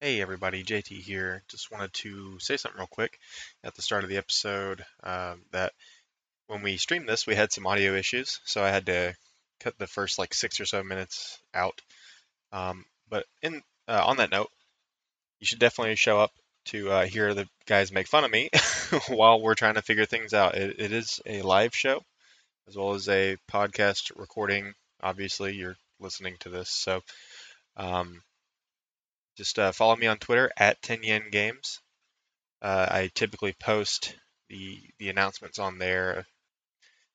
Hey everybody, JT here. Just wanted to say something real quick at the start of the episode um, that when we streamed this, we had some audio issues, so I had to cut the first like six or so minutes out. Um, but in uh, on that note, you should definitely show up to uh, hear the guys make fun of me while we're trying to figure things out. It, it is a live show as well as a podcast recording. Obviously, you're listening to this, so. Um, just uh, follow me on Twitter at 10 Yen Games. Uh, I typically post the the announcements on there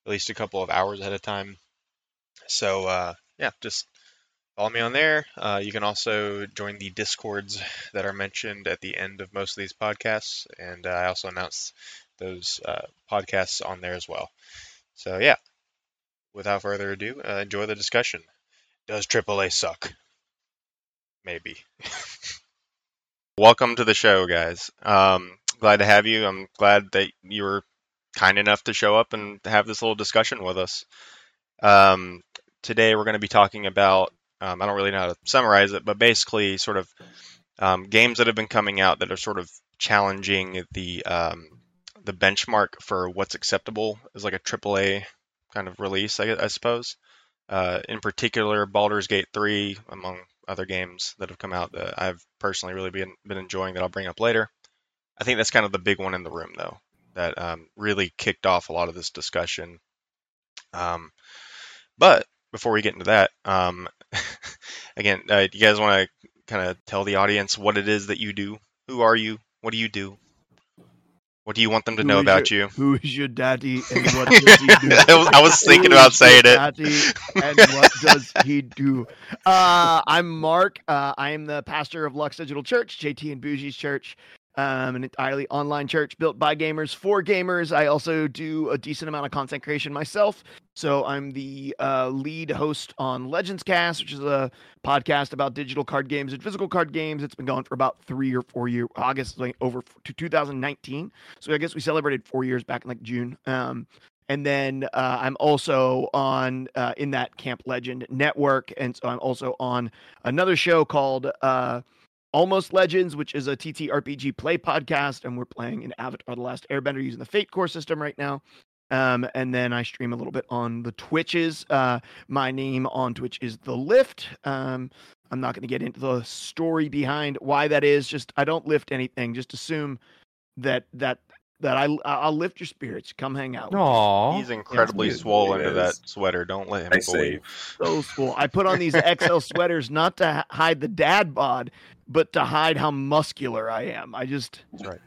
at least a couple of hours ahead of time. So uh, yeah, just follow me on there. Uh, you can also join the discords that are mentioned at the end of most of these podcasts, and uh, I also announce those uh, podcasts on there as well. So yeah, without further ado, enjoy the discussion. Does AAA suck? Maybe. Welcome to the show, guys. Um, glad to have you. I'm glad that you were kind enough to show up and have this little discussion with us. Um, today, we're going to be talking about, um, I don't really know how to summarize it, but basically, sort of um, games that have been coming out that are sort of challenging the um, the benchmark for what's acceptable as like a AAA kind of release, I, I suppose. Uh, in particular, Baldur's Gate 3, among other games that have come out that I've personally really been been enjoying that I'll bring up later. I think that's kind of the big one in the room though that um, really kicked off a lot of this discussion. Um, but before we get into that, um, again, uh, you guys want to kind of tell the audience what it is that you do? Who are you? What do you do? What do you want them to Who know about your- you? Who is your daddy and what does he do? I was- thinking Who about saying it. Daddy and what does he do? Uh, I'm Mark. Uh, I am the pastor of Lux Digital Church, JT and Buuji's church. Um, an entirely online church built by gamers for gamers. I also do a decent amount of content creation myself. So I'm the uh, lead host on Legends Cast, which is a podcast about digital card games and physical card games. It's been going for about three or four years. August like over to 2019. So I guess we celebrated four years back in like June. Um, and then uh, I'm also on uh, in that Camp Legend network, and so I'm also on another show called uh, Almost Legends, which is a TTRPG play podcast, and we're playing in Avatar: The Last Airbender using the Fate Core system right now. Um, and then I stream a little bit on the Twitches. Uh, my name on Twitch is The Lift. Um, I'm not going to get into the story behind why that is. Just I don't lift anything. Just assume that that that I I'll lift your spirits. Come hang out. with. Aww. He's incredibly it. swollen It to that is. sweater. Don't let him I bully so cool. I put on these XL sweaters not to hide the dad bod, but to hide how muscular I am. I just That's right.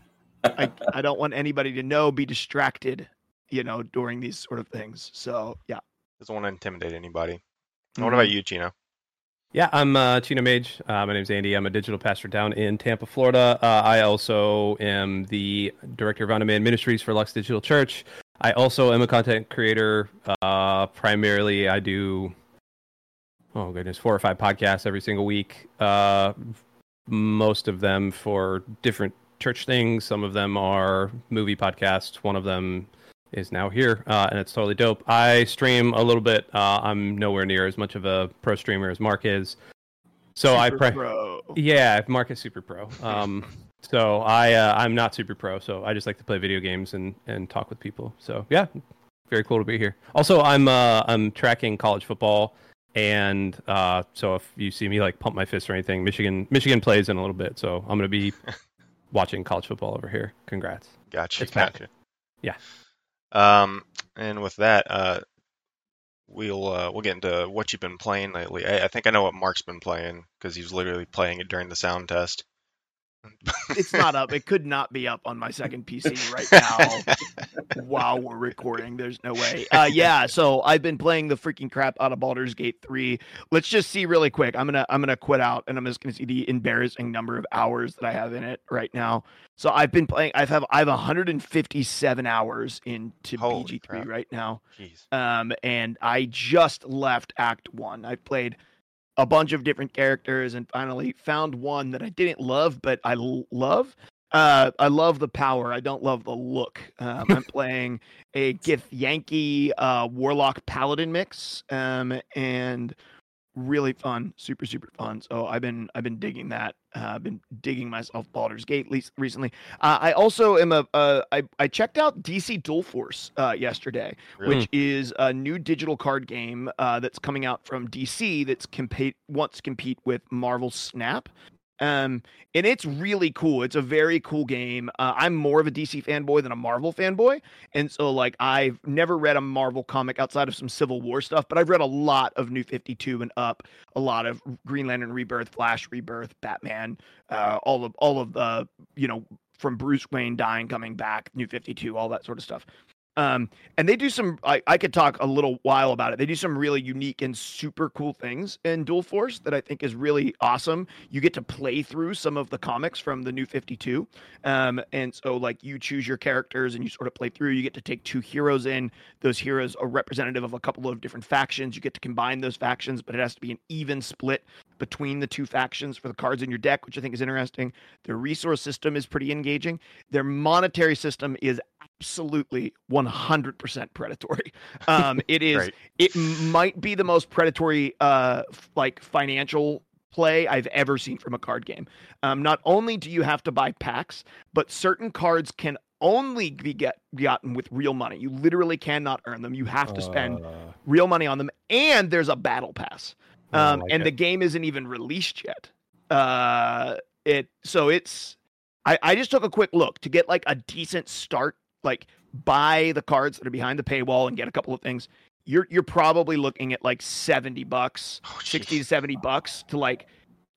I, I don't want anybody to know, be distracted, you know, during these sort of things. So yeah. Doesn't want to intimidate anybody. Mm-hmm. What about you, Chino? Yeah, I'm uh, Chino Mage. Uh, my name's Andy. I'm a digital pastor down in Tampa, Florida. Uh, I also am the director of on-demand ministries for Lux Digital Church. I also am a content creator. Uh, primarily, I do oh goodness, four or five podcasts every single week. Uh, most of them for different church things. Some of them are movie podcasts. One of them is now here, uh, and it's totally dope. I stream a little bit. Uh, I'm nowhere near as much of a pro streamer as Mark is. So I Super pre- pro. yeah, Mark is super pro. Um, so I uh, I'm not super pro. So I just like to play video games and and talk with people. So yeah, very cool to be here. Also, I'm uh, I'm tracking college football, and uh, so if you see me like pump my fist or anything, Michigan Michigan plays in a little bit. So I'm gonna be watching college football over here. Congrats. Gotcha. It's back. gotcha. Yeah. Um, and with that, uh, we'll uh, we'll get into what you've been playing lately. I, I think I know what Mark's been playing because he was literally playing it during the sound test. It's not up. It could not be up on my second PC right now while we're recording. There's no way. Uh, yeah. So I've been playing the freaking crap out of Baldur's Gate 3. Let's just see really quick. I'm gonna I'm gonna quit out and I'm just gonna see the embarrassing number of hours that I have in it right now. So I've been playing. I've have I have 157 hours into Holy BG3 crap. right now. Jeez. um, and I just left Act One. I've played a bunch of different characters and finally found one that I didn't love, but I l- love. Uh, I love the power. I don't love the look. Um, I'm playing a Githyanki uh, Warlock Paladin mix, um, and really fun, super super fun. So I've been I've been digging that. Uh, I've been digging myself Baldur's Gate least recently. Uh, I also am a uh, I I checked out DC Dual Force uh, yesterday, Really? which is a new digital card game uh, that's coming out from DC that's compete wants to compete with Marvel Snap. Um, and it's really cool. It's a very cool game. Uh, I'm more of a DC fanboy than a Marvel fanboy, and so like I've never read a Marvel comic outside of some Civil War stuff, but I've read a lot of New 52 and up, a lot of Green Lantern Rebirth, Flash Rebirth, Batman, uh, all of all of the you know from Bruce Wayne dying, coming back, New 52, all that sort of stuff. Um, and they do some. I, I could talk a little while about it. They do some really unique and super cool things in Dual Force that I think is really awesome. You get to play through some of the comics from the New Fifty Two, um, and so like you choose your characters and you sort of play through. You get to take two heroes in. Those heroes are representative of a couple of different factions. You get to combine those factions, but it has to be an even split between the two factions for the cards in your deck, which I think is interesting. Their resource system is pretty engaging. Their monetary system is absolutely 100% predatory. Um, it is. Right. It might be the most predatory, uh, f- like financial play I've ever seen from a card game. Um, not only do you have to buy packs, but certain cards can only be get gotten with real money. You literally cannot earn them. You have to spend Uh, real money on them, and there's a battle pass. Oh, Um, like and it. the game isn't even released yet. Uh, it so it's. I, I just took a quick look to get like a decent start. Like buy the cards that are behind the paywall and get a couple of things. You're you're probably looking at like seventy bucks, sixty to seventy bucks to like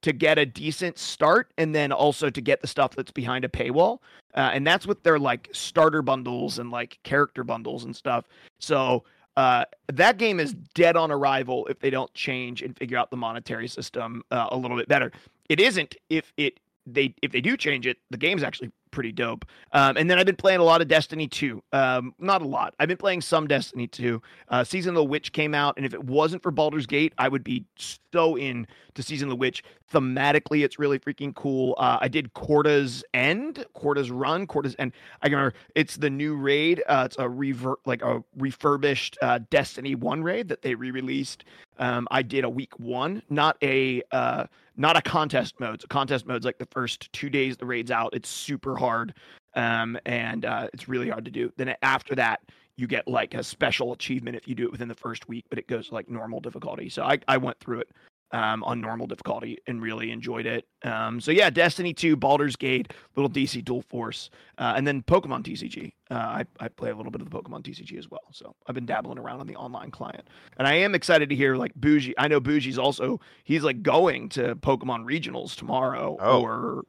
to get a decent start, and then also to get the stuff that's behind a paywall. Uh, and that's with their like starter bundles and like character bundles and stuff. So uh, that game is dead on arrival if they don't change and figure out the monetary system uh, a little bit better. It isn't if it they if they do change it, the game's actually pretty dope. Um, and then I've been playing a lot of Destiny 2. Um, not a lot. I've been playing some Destiny 2. Uh, Season of the Witch came out, and if it wasn't for Baldur's Gate, I would be so in to Season of the Witch. Thematically, it's really freaking cool. Uh, I did Crota's End, Crota's Run, Crota's End. I remember it's the new raid. Uh, it's a revert, like a refurbished uh, Destiny One raid that they re-released. Um, I did a week one, not a uh, not a contest mode. So contest mode's like the first two days the raid's out. It's super hard, um, and uh, it's really hard to do. Then after that, you get like a special achievement if you do it within the first week, but it goes like normal difficulty. So I I went through it um, on normal difficulty and really enjoyed it. Um, so yeah, Destiny 2, Baldur's Gate, little DC Dual Force, uh, and then Pokemon TCG. Uh, I, I play a little bit of the Pokemon TCG as well. So I've been dabbling around on the online client, and I am excited to hear like Buuji. I know Buuji's also he's like going to Pokemon regionals tomorrow Oh. or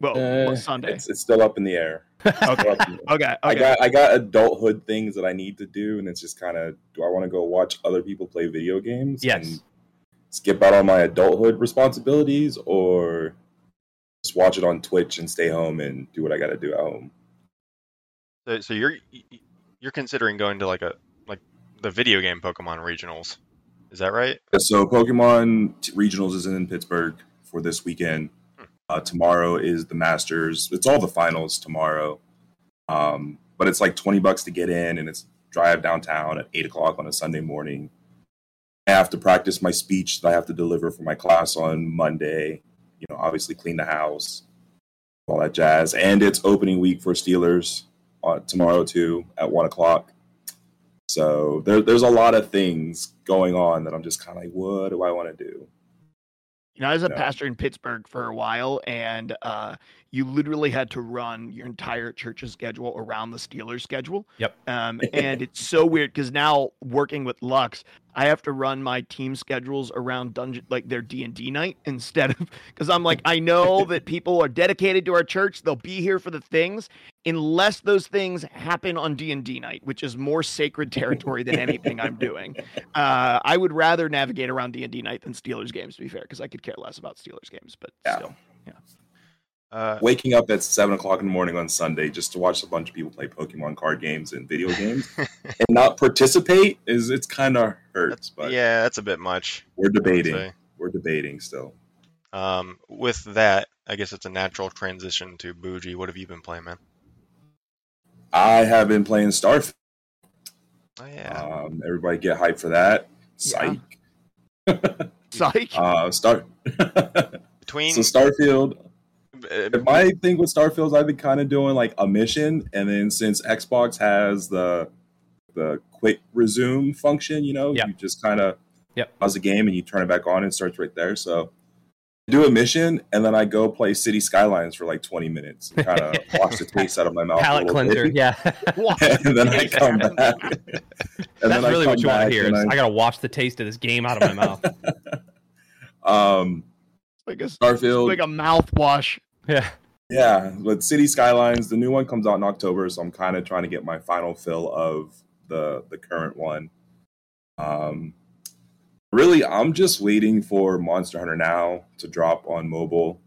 well Uh, Sunday. It's, it's still up in the air. Still up in the air. Okay, I okay. got I got adulthood things that I need to do, and it's just kind of do I want to go watch other people play video games? Yes. And skip out on my adulthood responsibilities, or just watch it on Twitch and stay home and do what I got to do at home. So, so you're you're considering going to like a like the video game Pokemon regionals, is that right? So Pokemon Regionals is in Pittsburgh for this weekend. Uh, tomorrow is the Masters. It's all the finals tomorrow. Um, but it's like twenty bucks to get in, and it's drive downtown at eight o'clock on a Sunday morning. I have to practice my speech that I have to deliver for my class on Monday. You know, obviously clean the house, all that jazz. And it's opening week for Steelers on tomorrow too at one o'clock. So there, there's a lot of things going on that I'm just kind of like, what do I want to do? You know, I was a pastor in Pittsburgh for a while, and uh, you literally had to run your entire church's schedule around the Steelers' schedule. Yep. Um, and it's so weird because now working with Lux, I have to run my team schedules around dungeon like their D and D night instead of because I'm like I know that people are dedicated to our church, they'll be here for the things, unless those things happen on D and D night, which is more sacred territory than anything I'm doing. Uh, I would rather navigate around D and D night than Steelers games, to be fair, because I could care less about Steelers games. But still. Yeah. still, Uh, Waking up at seven o'clock in the morning on Sunday just to watch a bunch of people play Pokemon card games and video games and not participate is it's kind of hurts. But yeah, that's a bit much. we're debating. We're debating still. Um, with that, I guess it's a natural transition to Buuji. What have you been playing, man? I have been playing Starfield. Oh yeah, Um, everybody get hyped for that. Yeah. Psych. Psych. Uh, Star. Between so Starfield. My thing with Starfield, is I've been kind of doing like a mission, and then since Xbox has the the quick resume function, you know, Yeah. you just kind of Yep. pause the game and you turn it back on and it starts right there. So I do a mission, and then I go play City Skylines for like 20 minutes, kind of wash the taste out of my mouth. a Palate cleanser. bit. Yeah. and then I come back. And That's then really what you want to hear. is, I- I gotta wash the taste of this game out of my mouth. um, like a Starfield. like a mouthwash. Yeah. Yeah, but City Skylines, the new one comes out in October, so I'm kind of trying to get my final fill of the the current one. Um, really, I'm just waiting for Monster Hunter Now to drop on mobile.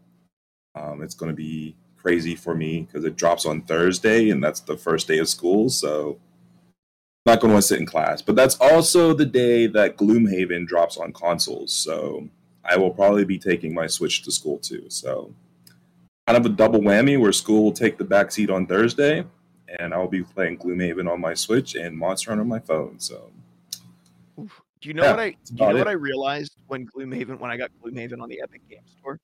Um, it's going to be crazy for me because it drops on Thursday, and that's the first day of school, so not going to want to sit in class. But that's also the day that Gloomhaven drops on consoles, so I will probably be taking my Switch to school too. So kind of a double whammy where school will take the back seat on Thursday, and I'll be playing Gloomhaven on my Switch and Monster Hunter on my phone. So Do you know Yeah, what I? Do you know it. what I realized when Gloomhaven when I got Gloomhaven on the Epic Game Store?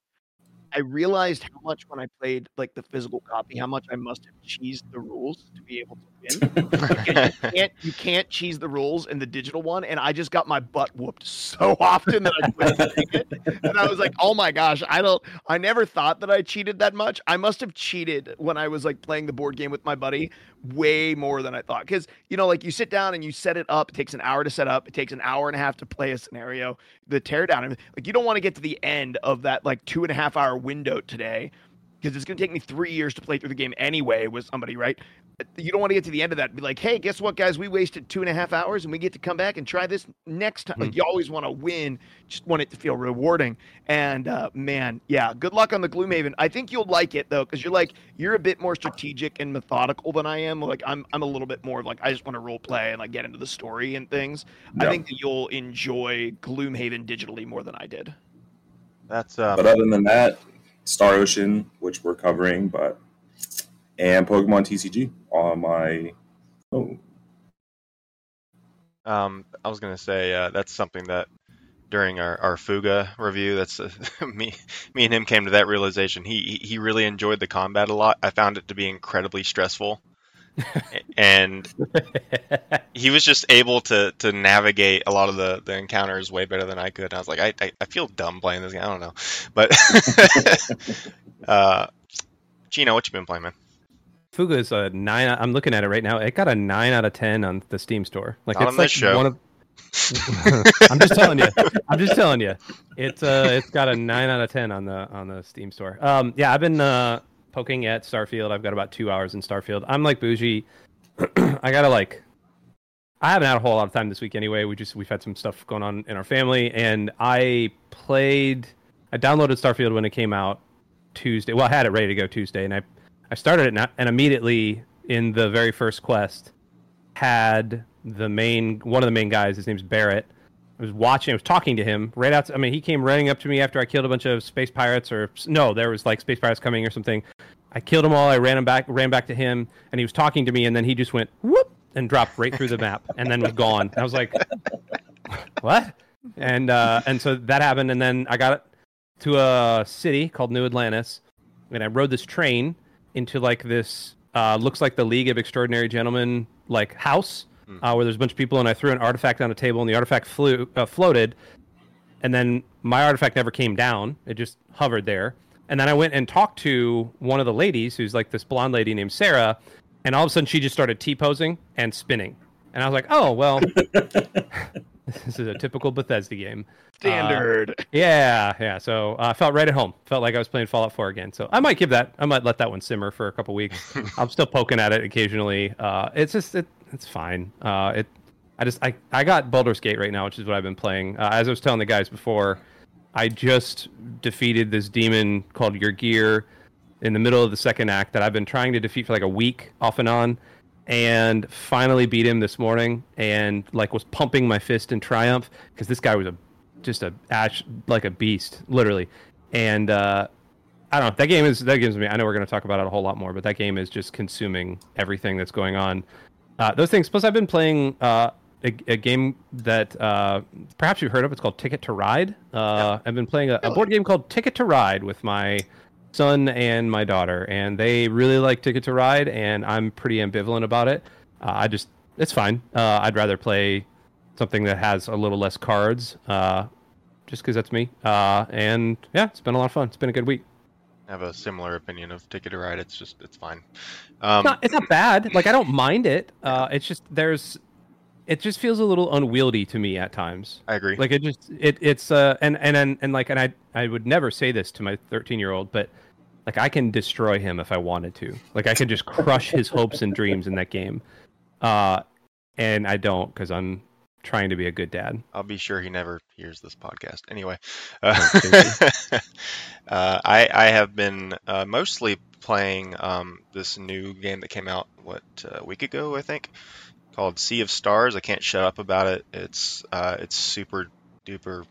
I realized how much when I played like the physical copy, how much I must have cheesed the rules to be able to win. You can't you can't cheese the rules in the digital one, and I just got my butt whooped so often that I quit. And I was like, oh my gosh, I don't I never thought that I cheated that much. I must have cheated when I was like playing the board game with my buddy way more than I thought. Because you know, like you sit down and you set it up, it takes an hour to set up, it takes an hour and a half to play a scenario, the teardown. Like you don't want to get to the end of that like two and a half hour window today. Because it's gonna take me three years to play through the game anyway with somebody, right? you don't want to get to the end of that and be like, hey, guess what, guys? We wasted two and a half hours and we get to come back and try this next time. Like, you always want to win, just want it to feel rewarding. And uh, man, yeah, good luck on the Gloomhaven. I think you'll like it though, because you're like, you're a bit more strategic and methodical than I am. Like, I'm, I'm a little bit more like, I just want to role play and like get into the story and things. I think that you'll enjoy Gloomhaven digitally more than I did. that's um, But other than that, Star Ocean, which we're covering, but and Pokemon TCG on my oh Um, I was gonna say uh, that's something that during our, our Fuga review, that's uh, me me and him came to that realization. He he really enjoyed the combat a lot. I found it to be incredibly stressful, and he was just able to to navigate a lot of the the encounters way better than I could. And I was like, I I, I feel dumb playing this game. I don't know, but uh, Chino, what you been playing, man? Fuga is a nine. I'm looking at it right now. It got a nine out of ten on the Steam store. Like Not it's on like this show. one of. I'm just telling you. I'm just telling you. It's uh, it's got a nine out of ten on the on the Steam store. Um, yeah, I've been uh poking at Starfield. I've got about two hours in Starfield. I'm like Buuji. I gotta like. I haven't had a whole lot of time this week anyway. We just we've had some stuff going on in our family, and I played. I downloaded Starfield when it came out Tuesday. Well, I had it ready to go Tuesday, and I I started it, and, and immediately in the very first quest had the main one of the main guys. His name's Barrett. I was watching. I was talking to him right out. I mean, he came running up to me after I killed a bunch of space pirates, or no, there was like space pirates coming or something. I killed them all. I ran him back, ran back to him, and he was talking to me, and then he just went whoop and dropped right through the map, and then was gone. I was like, what? And uh, and so that happened, and then I got to a city called New Atlantis, and I rode this train into like this uh, looks like the League of Extraordinary Gentlemen like house Hmm. uh, where there's a bunch of people, and I threw an artifact on a table, and the artifact flew uh, floated, and then my artifact never came down; it just hovered there. And then I went and talked to one of the ladies, who's like this blonde lady named Sarah, and all of a sudden she just started T posing and spinning, and I was like, "Oh well, this is a typical Bethesda game." Standard. Yeah, yeah. So I uh, felt right at home. Felt like I was playing Fallout 4 again. So I might give that. I might let that one simmer for a couple weeks. I'm still poking at it occasionally. Uh, it's just it. It's fine. Uh, it. I just I I got Baldur's Gate right now, which is what I've been playing. Uh, as I was telling the guys before, I just defeated this demon called Yurgir in the middle of the second act that I've been trying to defeat for like a week off and on and finally beat him this morning and like was pumping my fist in triumph because this guy was a just a ash like a beast literally and uh i don't know that game is that gives me i know we're going to talk about it a whole lot more but that game is just consuming everything that's going on uh those things plus i've been playing uh a, a game that uh, perhaps you've heard of. It's called Ticket to Ride. Uh, I've been playing a, a board game called Ticket to Ride with my son and my daughter, and they really like Ticket to Ride, and I'm pretty ambivalent about it. Uh, I just, it's fine. Uh, I'd rather play something that has a little less cards, uh, just because that's me. Uh, and yeah, it's been a lot of fun. It's been a good week. I have a similar opinion of Ticket to Ride. It's just it's fine. It's Um, not, it's not bad. Like I don't mind it. Uh, it's just there's, it just feels a little unwieldy to me at times. I agree. Like it just it it's uh and and and, and like and I I would never say this to my 13 year old, but like I can destroy him if I wanted to. Like I can just crush his hopes and dreams in that game. Uh, and I don't because I'm trying to be a good dad. I'll be sure he never hears this podcast. Anyway, uh, uh, I I have been uh, mostly playing um, this new game that came out what a week ago I think called Sea of Stars. I can't shut up about it. It's uh, it's super duper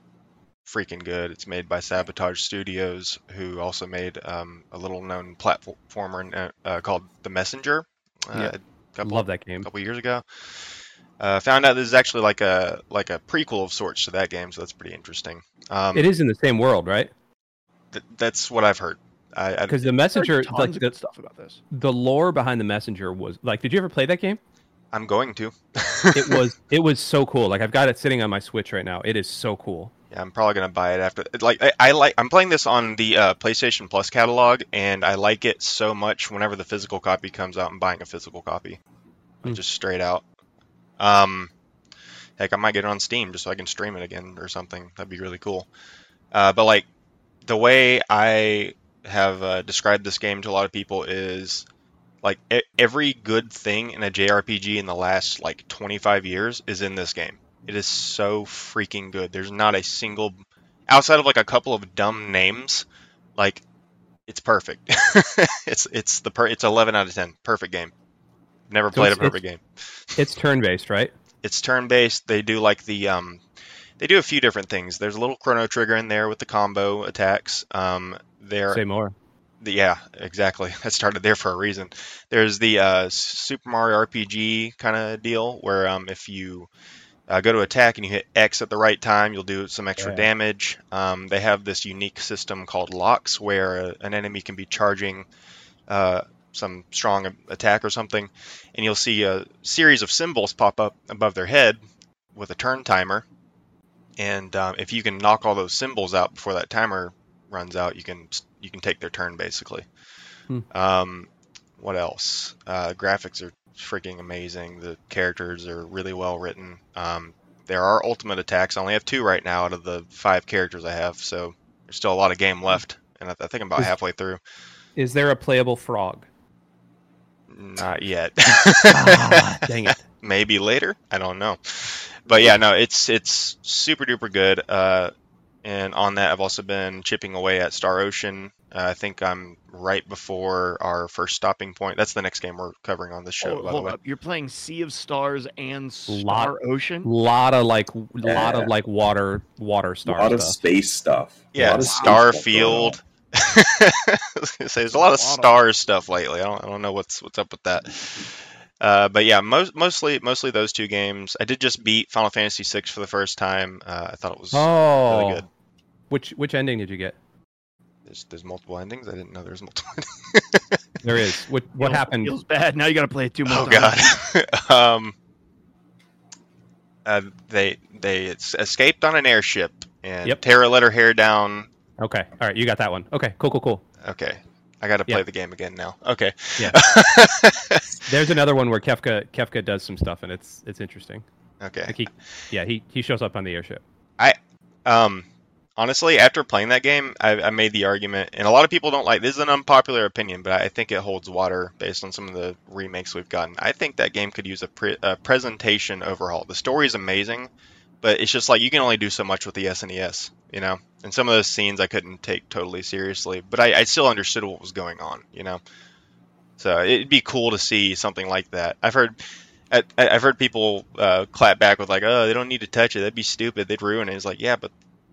freaking good. It's made by Sabotage Studios, who also made um, a little known platformer uh, called The Messenger. Uh, Yeah. couple Love that game. a couple years ago. Uh, found out this is actually like a like a prequel of sorts to that game, so that's pretty interesting. Um, It is in the same world, right? th- that's what I've heard. I, I Because the messenger, tons like of the, good stuff about this. the lore behind the messenger was like. Did you ever play that game? I'm going to. It was it was so cool. Like I've got it sitting on my Switch right now. It is so cool. Yeah, I'm probably gonna buy it after. Like I, I like. I'm playing this on the uh, PlayStation Plus catalog, and I like it so much. Whenever the physical copy comes out, I'm buying a physical copy, Like, Hmm. just straight out. Um, heck, I might get it on Steam just so I can stream it again or something. That'd be really cool. Uh, but like the way I have uh, described this game to a lot of people is like e- every good thing in a JRPG in the last like 25 years is in this game. It is so freaking good. There's not a single outside of like a couple of dumb names, like it's perfect. it's it's the per, it's 11 out of 10. Perfect game. Never So played a perfect game. It's turn based, right? It's turn based. They do like the um they do a few different things. There's a little chrono trigger in there with the combo attacks. Um there Say more. the, yeah, exactly. That started there for a reason. There's the uh, Super Mario RPG kind of deal where um, if you uh, go to attack and you hit X at the right time, you'll do some extra Yeah. damage. Um, they have this unique system called locks where uh, an enemy can be charging uh, some strong attack or something, and you'll see a series of symbols pop up above their head with a turn timer. And um, if you can knock all those symbols out before that timer runs out, you can you can take their turn basically. Hmm. Um, what else? Uh, graphics are freaking amazing. The characters are really well written. Um, there are ultimate attacks. I only have two right now out of the five characters I have, so there's still a lot of game left, and I, I think I'm about Is- halfway through. Is there a playable frog? Not yet. Ah, dang it. Maybe later. I don't know. But yeah, no, it's it's super duper good. Uh, and on that, I've also been chipping away at Star Ocean. Uh, I think I'm right before our first stopping point. That's the next game we're covering on this show, Hold, by the hold way. up. You're playing Sea of Stars and Lot- Star Ocean. lot of like lot Yeah. of like water water A star lot of stuff. space stuff. Yeah, lot of space stuff going. Starfield. I was gonna say there's a lot of That's a lot of- Star stuff lately. I don't, I don't know what's what's up with that. Uh, but yeah, most, mostly mostly those two games. I did just beat Final Fantasy VI for the first time. Uh, I thought it was Oh, really good. which which ending did you get? There's, there's multiple endings. I didn't know there was multiple. There is. What what Feels- happened? Feels bad. Now you got to play it two more oh times. god. um, uh, they they escaped on an airship, and Yep. Terra let her hair down. Okay, all right, you got that one. Okay, cool, cool, cool. Okay, I got to play Yeah. the game again now. Okay. Yeah. There's another one where Kefka Kefka does some stuff, and it's it's interesting. okay. Like he, yeah, he he shows up on the airship. I um, honestly, after playing that game, I, I made the argument, and a lot of people don't like. This is an unpopular opinion, but I think it holds water based on some of the remakes we've gotten. I think that game could use a, pre- a presentation overhaul. The story is amazing, but it's just like you can only do so much with the SNES, you know. And some of those scenes I couldn't take totally seriously, but I, I still understood what was going on, you know. So it'd be cool to see something like that. I've heard. I, I've heard people uh, clap back with like, "Oh, they don't need to touch it. That'd be stupid. They'd ruin it." It's like, yeah, but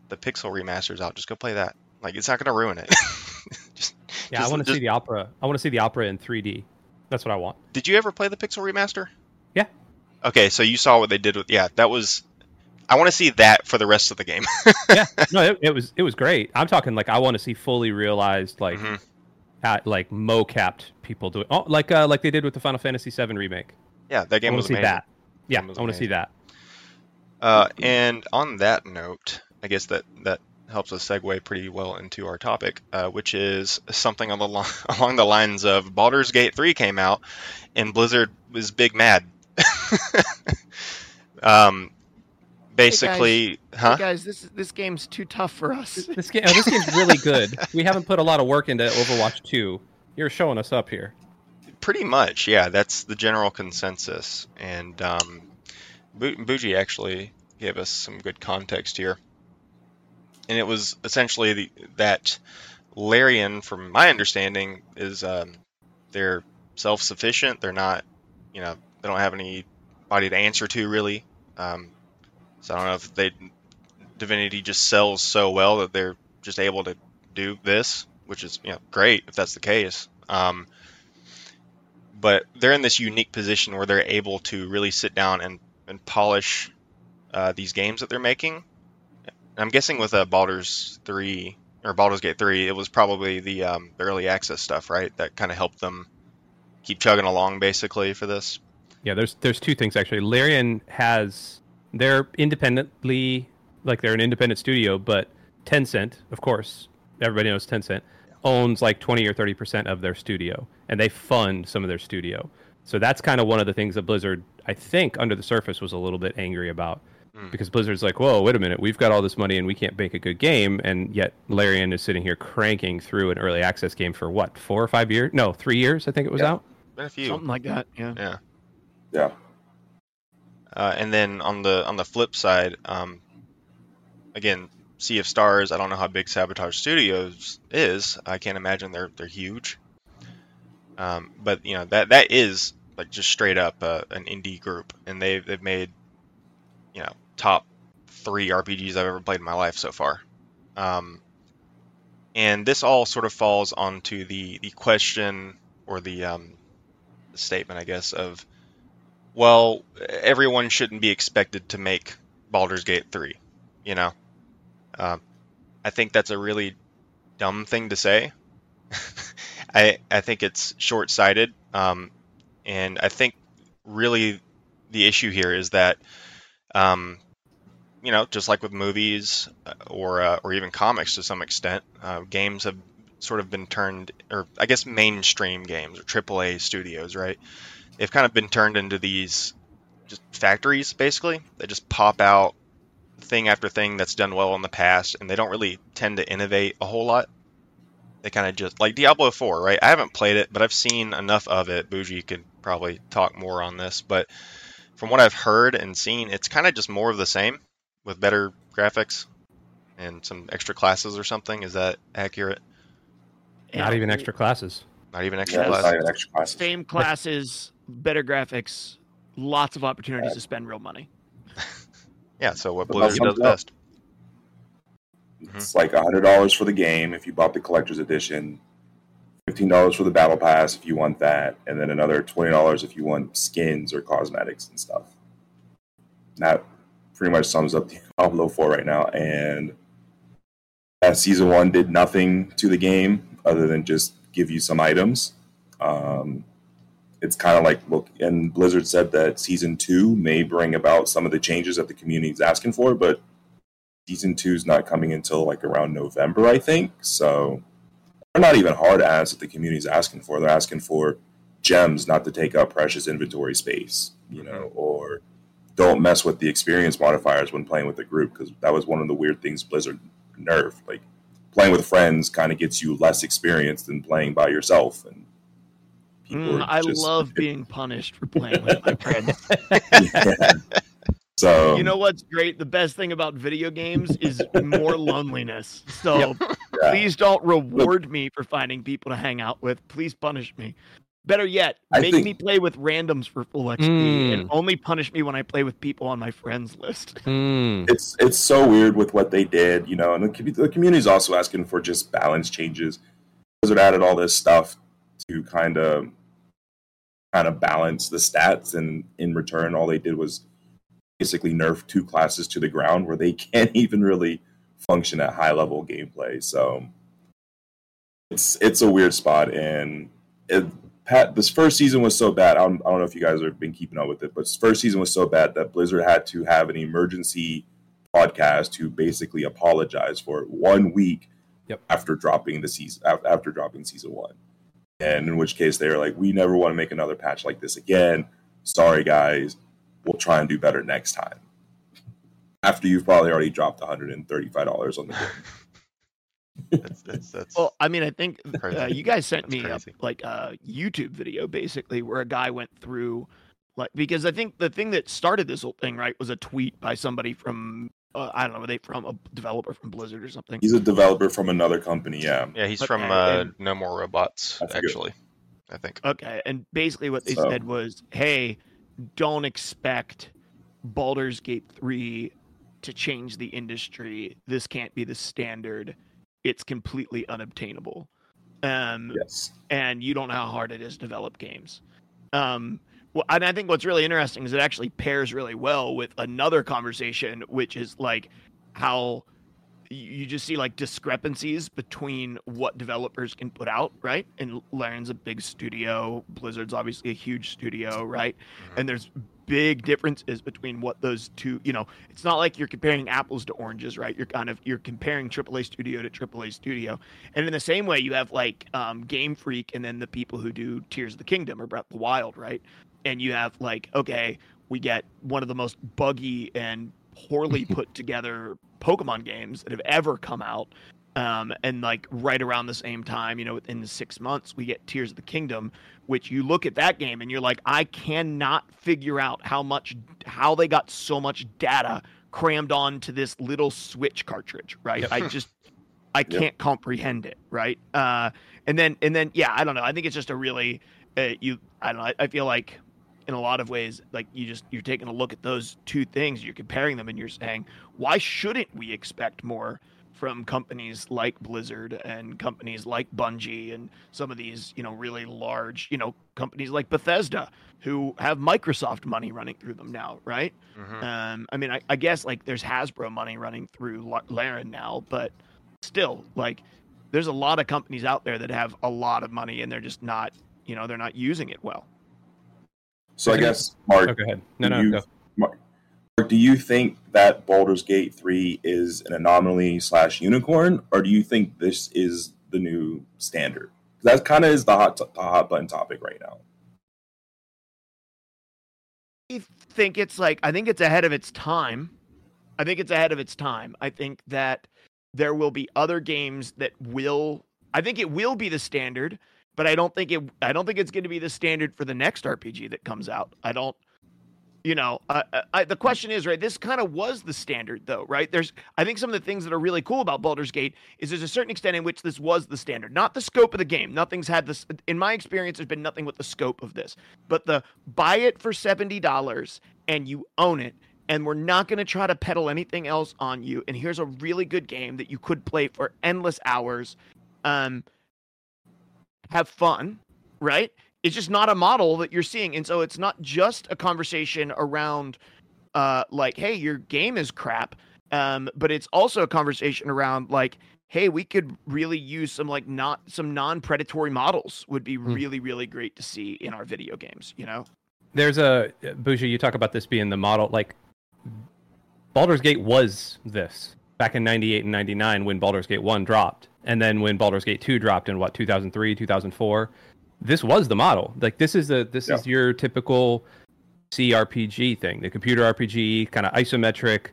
the Pixel remaster's out. Just go play that. Like, it's not gonna ruin it. just, Yeah, Just- I want to see the opera. I want to see the opera in 3D. That's what I want. did you ever play the Pixel remaster? Yeah. Okay, so you saw what they did with yeah, that was. I want to see that for the rest of the game. yeah, no, it, it was it was great. I'm talking like I want to see fully realized like Mhm. at like mo-capped people doing oh like uh like they did with the Final Fantasy VII remake. Yeah, that game want was to see amazing. that. Yeah, I want to see that. Uh, and on that note, I guess that that helps us segue pretty well into our topic, uh, which is something on the li- along the lines of Baldur's Gate 3 came out, and Blizzard was big mad. um, basically, huh? Guys, this this game's too tough for us. This game, oh, this game's really good. We haven't put a lot of work into Overwatch 2. You're showing us up here. Pretty much, yeah. That's the general consensus. And um, Bu- Buuji actually gave us some good context here. And it was essentially the, that Larian, from my understanding, is um, they're self-sufficient. They're not, you know, they don't have anybody to answer to really. Um, so I don't know if they Divinity just sells so well that they're just able to do this, which is you know great if that's the case. Um, but they're in this unique position where they're able to really sit down and, and polish uh, these games that they're making. I'm guessing with uh, Baldur's 3 or Baldur's Gate 3, it was probably the, um, early access stuff, right? That kind of helped them keep chugging along basically for this. Yeah, there's there's two things actually. Larian has they're independently like they're an independent studio, but Tencent, of course, everybody knows Tencent owns like 20 or 30 percent of their studio, and they fund some of their studio. So that's kind of one of the things that Blizzard, I think, under the surface, was a little bit angry about. Mm. Because Blizzard's like, whoa, wait a minute, we've got all this money and we can't make a good game, and yet Larian is sitting here cranking through an early access game for what, four or five years? No, three years, I think it was Yeah. out. Been a few. Something like that. Yeah. Yeah. Yeah. Uh, and then on the on the flip side, um, again, Sea of Stars. I don't know how big Sabotage Studios is. I can't imagine they're they're huge. Um, but you know that that is like just straight up uh, an indie group, and they've they've made you know top three RPGs I've ever played in my life so far. Um, and this all sort of falls onto the the question or the um, the statement, I guess, of well, everyone shouldn't be expected to make Baldur's Gate 3, you know? Um, I think that's a really dumb thing to say. I, I think it's short sighted. Um, and I think really the issue here is that, um, you know, just like with movies uh, or, uh, or even comics to some extent, uh, games have sort of been turned, or I guess mainstream games or AAA studios, right? They've kind of been turned into these just factories basically. That just pop out thing after thing that's done well in the past and they don't really tend to innovate a whole lot. They kind of just like diablo 4 right? I haven't played it but i've seen enough of it. Buuji could probably talk more on this but from what i've heard and seen it's kind of just more of the same with better graphics and some extra classes or something. Is that accurate? Not even extra classes. Not even extra Yeah, it's not classes even extra classes. Same classes, better graphics, lots of opportunities to spend real money. yeah so what But blizzard that does sums it up. best It's like hundred dollars for the game if you bought the collector's edition, fifteen dollars for the battle pass if you want that, and then another twenty dollars if you want skins or cosmetics and stuff. That pretty much sums up Diablo four right now. And uh, season one did nothing to the game other than just give you some items. Um, it's kind of like look, and Blizzard said that season two may bring about some of the changes that the community is asking for, but season two is not coming until like around November, I think. So they're not even hard ads that the community is asking for. They're asking for gems not to take up precious inventory space, you know, or don't mess with the experience modifiers when playing with the group because that was one of the weird things Blizzard nerfed. Like playing with friends kind of gets you less experience than playing by yourself, and Mm, I just- love being punished for playing with my friends. Yeah. So you know what's great? The best thing about video games is more loneliness. So Yeah. please don't reward me for finding people to hang out with. Please punish me. Better yet, I make think- me play with randoms for full XP Mm. and only punish me when I play with people on my friends list. Mm. it's it's so weird with what they did, you know, and the, the community is also asking for just balance changes. Blizzard added all this stuff to kind of kind of balance the stats, and in return, all they did was basically nerf two classes to the ground where they can't even really function at high level gameplay. So it's it's a weird spot, and it, Pat, this first season was so bad. I don't, I don't know if you guys have been keeping up with it, but this first season was so bad that Blizzard had to have an emergency podcast to basically apologize for it one week Yep. after dropping the season after dropping season one, and in which case they were like, "We never want to make another patch like this again. Sorry, guys. We'll try and do better next time." After you've probably already dropped one hundred and thirty-five dollars on the game. That's that's, that's Well, I mean, I think uh, you guys sent me a, like a YouTube video basically where a guy went through like because I think the thing that started this whole thing right was a tweet by somebody from uh, I don't know, were they from a developer from Blizzard or something? He's a developer from another company. Yeah, yeah. He's Okay, from uh, and- No More Robots, I actually. I think. Okay, and basically what they So- said was, "Hey, don't expect Baldur's Gate 3 to change the industry. This can't be the standard. It's completely unobtainable." Um yes. and you don't know how hard it is to develop games. Um, well, and I think what's really interesting is it actually pairs really well with another conversation, which is like how you just see like discrepancies between what developers can put out, right? And Larian's a big studio, Blizzard's obviously a huge studio, right? And there's big differences between what those two, you know, it's not like you're comparing apples to oranges, right? You're kind of you're comparing AAA studio to AAA studio. And in the same way, you have like um, Game Freak and then the people who do Tears of the Kingdom or Breath of the Wild, right? And you have like, okay, we get one of the most buggy and poorly put together Pokemon games that have ever come out. Um, and like right around the same time, you know, within the six months, we get Tears of the Kingdom, which you look at that game and you're like, I cannot figure out how much, how they got so much data crammed onto this little Switch cartridge, right? I just, I can't comprehend it, right? Uh, and then, and then, yeah, I don't know. I think it's just a really, uh, you, I don't know. I, I feel like in a lot of ways, like you just you're taking a look at those two things, you're comparing them, and you're saying, why shouldn't we expect more from companies like Blizzard and companies like Bungie and some of these, you know, really large, you know, companies like Bethesda who have Microsoft money running through them now, right? Mhm. Um, I mean, I, I guess like there's Hasbro money running through La- Larian now, but still, like, there's a lot of companies out there that have a lot of money and they're just not, you know, they're not using it well. So I guess Mark, Oh, go ahead. No, no, you- go. Mark, do you think that Baldur's Gate three is an anomaly slash unicorn, or do you think this is the new standard? That kind of is the hot the hot button topic right now. I think it's like I think it's ahead of its time. I think it's ahead of its time. I think that there will be other games that will I think it will be the standard, but I don't think it I don't think it's going to be the standard for the next RPG that comes out. I don't you know, uh, I, the question is, right? This kind of was the standard, though, right? There's, I think, some of the things that are really cool about Baldur's Gate is there's a certain extent in which this was the standard, not the scope of the game. Nothing's had this, in my experience, there's been nothing with the scope of this, but the buy it for seventy dollars and you own it, and we're not going to try to peddle anything else on you. And here's a really good game that you could play for endless hours. Um, have fun, right? It's just not a model that you're seeing. And so it's not just a conversation around uh like, hey, your game is crap. Um, but it's also a conversation around like, hey, we could really use some like not some non-predatory models would be Hmm. really, really great to see in our video games, you know? There's a Buuji. You talk about this being the model. Like Baldur's Gate was this back in '98 and '99 when Baldur's Gate One dropped, and then when Baldur's Gate Two dropped in what 2003, 2004. This was the model. Like this is the this is your typical CRPG thing, the computer RPG kind of isometric.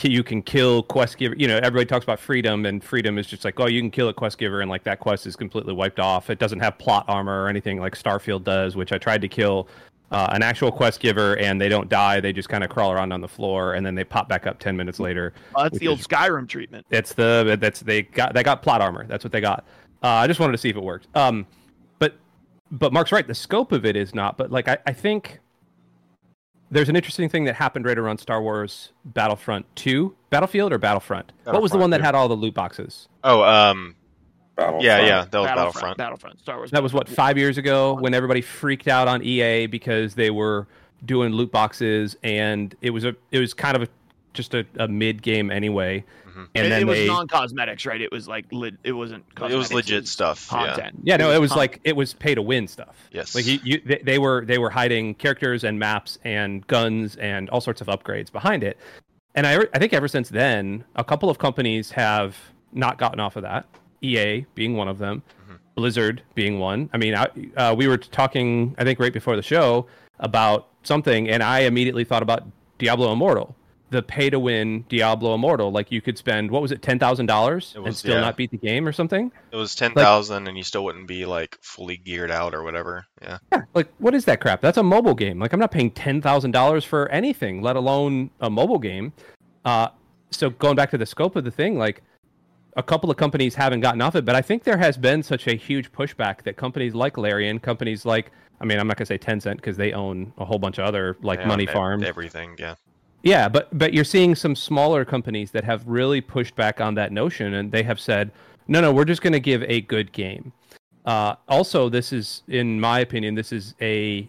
You can kill quest giver. You know, everybody talks about freedom, and freedom is just like, oh, you can kill a quest giver, and like that quest is completely wiped off. It doesn't have plot armor or anything like Starfield does, which I tried to kill uh, an actual quest giver, and they don't die. They just kind of crawl around on the floor, and then they pop back up ten minutes later. Uh, that's the old is- Skyrim treatment. It's the that's they got they got plot armor. That's what they got. Uh, I just wanted to see if it worked. Um, but but Mark's right. The scope of it is not. But like I, I think there's an interesting thing that happened right around Star Wars Battlefront 2, Battlefield or Battlefront. what was the one that 2. had all the loot boxes? Oh, um, Battlefront. Yeah, yeah, that was Battlefront. Battlefront. Star Wars. That was what five years ago when everybody freaked out on EA because they were doing loot boxes and it was a it was kind of a, just a, a mid game anyway. Mhm. And it, then it was non-cosmetics, right? It was like lit, it wasn't. It was cosmetics, legit was stuff. Yeah. Content. yeah no it was con- like it was pay to win stuff. Yes. Like you, you they, they were they were hiding characters and maps and guns and all sorts of upgrades behind it. And I I think ever since then, a couple of companies have not gotten off of that. EA being one of them, Mhm. Blizzard being one. I mean, I, uh, we were talking I think right before the show about something, and I immediately thought about Diablo Immortal, the pay to win Diablo Immortal. Like you could spend what was it ten thousand dollars and still yeah. not beat the game or something. It was ten thousand, and you still wouldn't be like fully geared out or whatever. Yeah. Yeah, like what is that crap? That's a mobile game. Like I'm not paying ten thousand dollars for anything, let alone a mobile game. Uh, so going back to the scope of the thing, like a couple of companies haven't gotten off it, but I think there has been such a huge pushback that companies like Larian, companies like I mean, I'm not gonna say Tencent because they own a whole bunch of other like Yeah, money farms. Everything. Yeah. Yeah, but but you're seeing some smaller companies that have really pushed back on that notion, and they have said, no, no, we're just going to give a good game. Uh, also, this is, in my opinion, this is a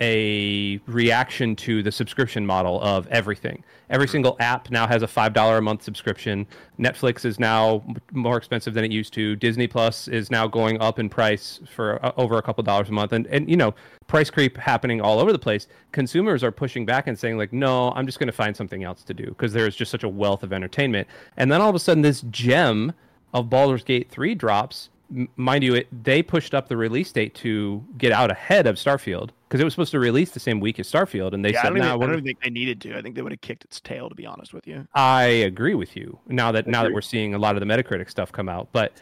a reaction to the subscription model of everything. Every single app now has a five dollar a month subscription. Netflix is now more expensive than it used to. Disney Plus is now going up in price for uh, over a couple dollars a month, and and you know price creep happening all over the place. Consumers are pushing back and saying like, no, I'm just going to find something else to do because there is just such a wealth of entertainment. And then all of a sudden, this gem of Baldur's Gate 3 drops. M- Mind you, it, they pushed up the release date to get out ahead of Starfield because it was supposed to release the same week as Starfield, and they yeah, I said, don't, even, "No, I don't even think they needed to. I think they would have kicked its tail, to be honest with you. I agree with you. Now that now that we're seeing a lot of the Metacritic stuff come out, but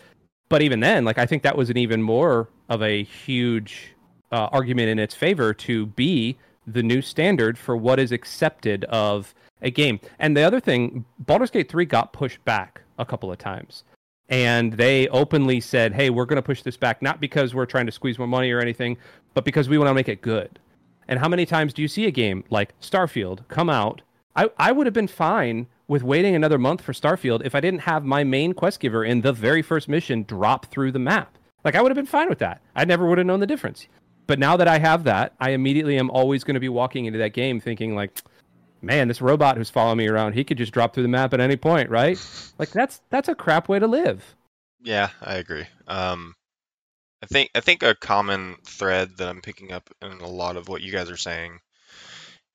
but even then, like I think that was an even more of a huge uh, argument in its favor to be the new standard for what is accepted of a game. And the other thing, Baldur's Gate 3 got pushed back a couple of times. And they openly said, "Hey, we're going to push this back not because we're trying to squeeze more money or anything, but because we want to make it good." And how many times do you see a game like Starfield come out? I, I would have been fine with waiting another month for Starfield if I didn't have my main quest giver in the very first mission drop through the map. Like I would have been fine with that. I never would have known the difference. But now that I have that, I immediately am always going to be walking into that game thinking like, man, this robot who's following me around, he could just drop through the map at any point, right? Like that's that's a crap way to live. Yeah, I agree. Um, I think I think a common thread that I'm picking up in a lot of what you guys are saying,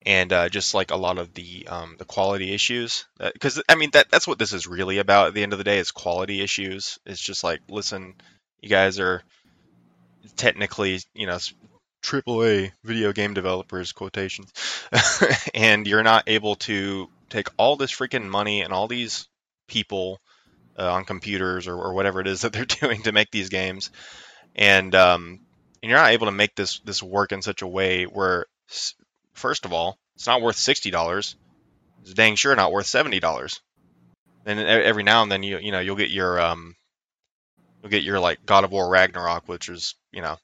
and uh, just like a lot of the um, the quality issues, because I mean that that's what this is really about. At the end of the day, is quality issues. It's just like, listen, you guys are technically, you know, triple A video game developers quotations, and you're not able to take all this freaking money and all these people uh, on computers or, or whatever it is that they're doing to make these games, and um, and you're not able to make this this work in such a way where, first of all, it's not worth sixty dollars. It's dang sure not worth seventy dollars. And every now and then you you know you'll get your um you'll get your like God of War Ragnarok, which is you know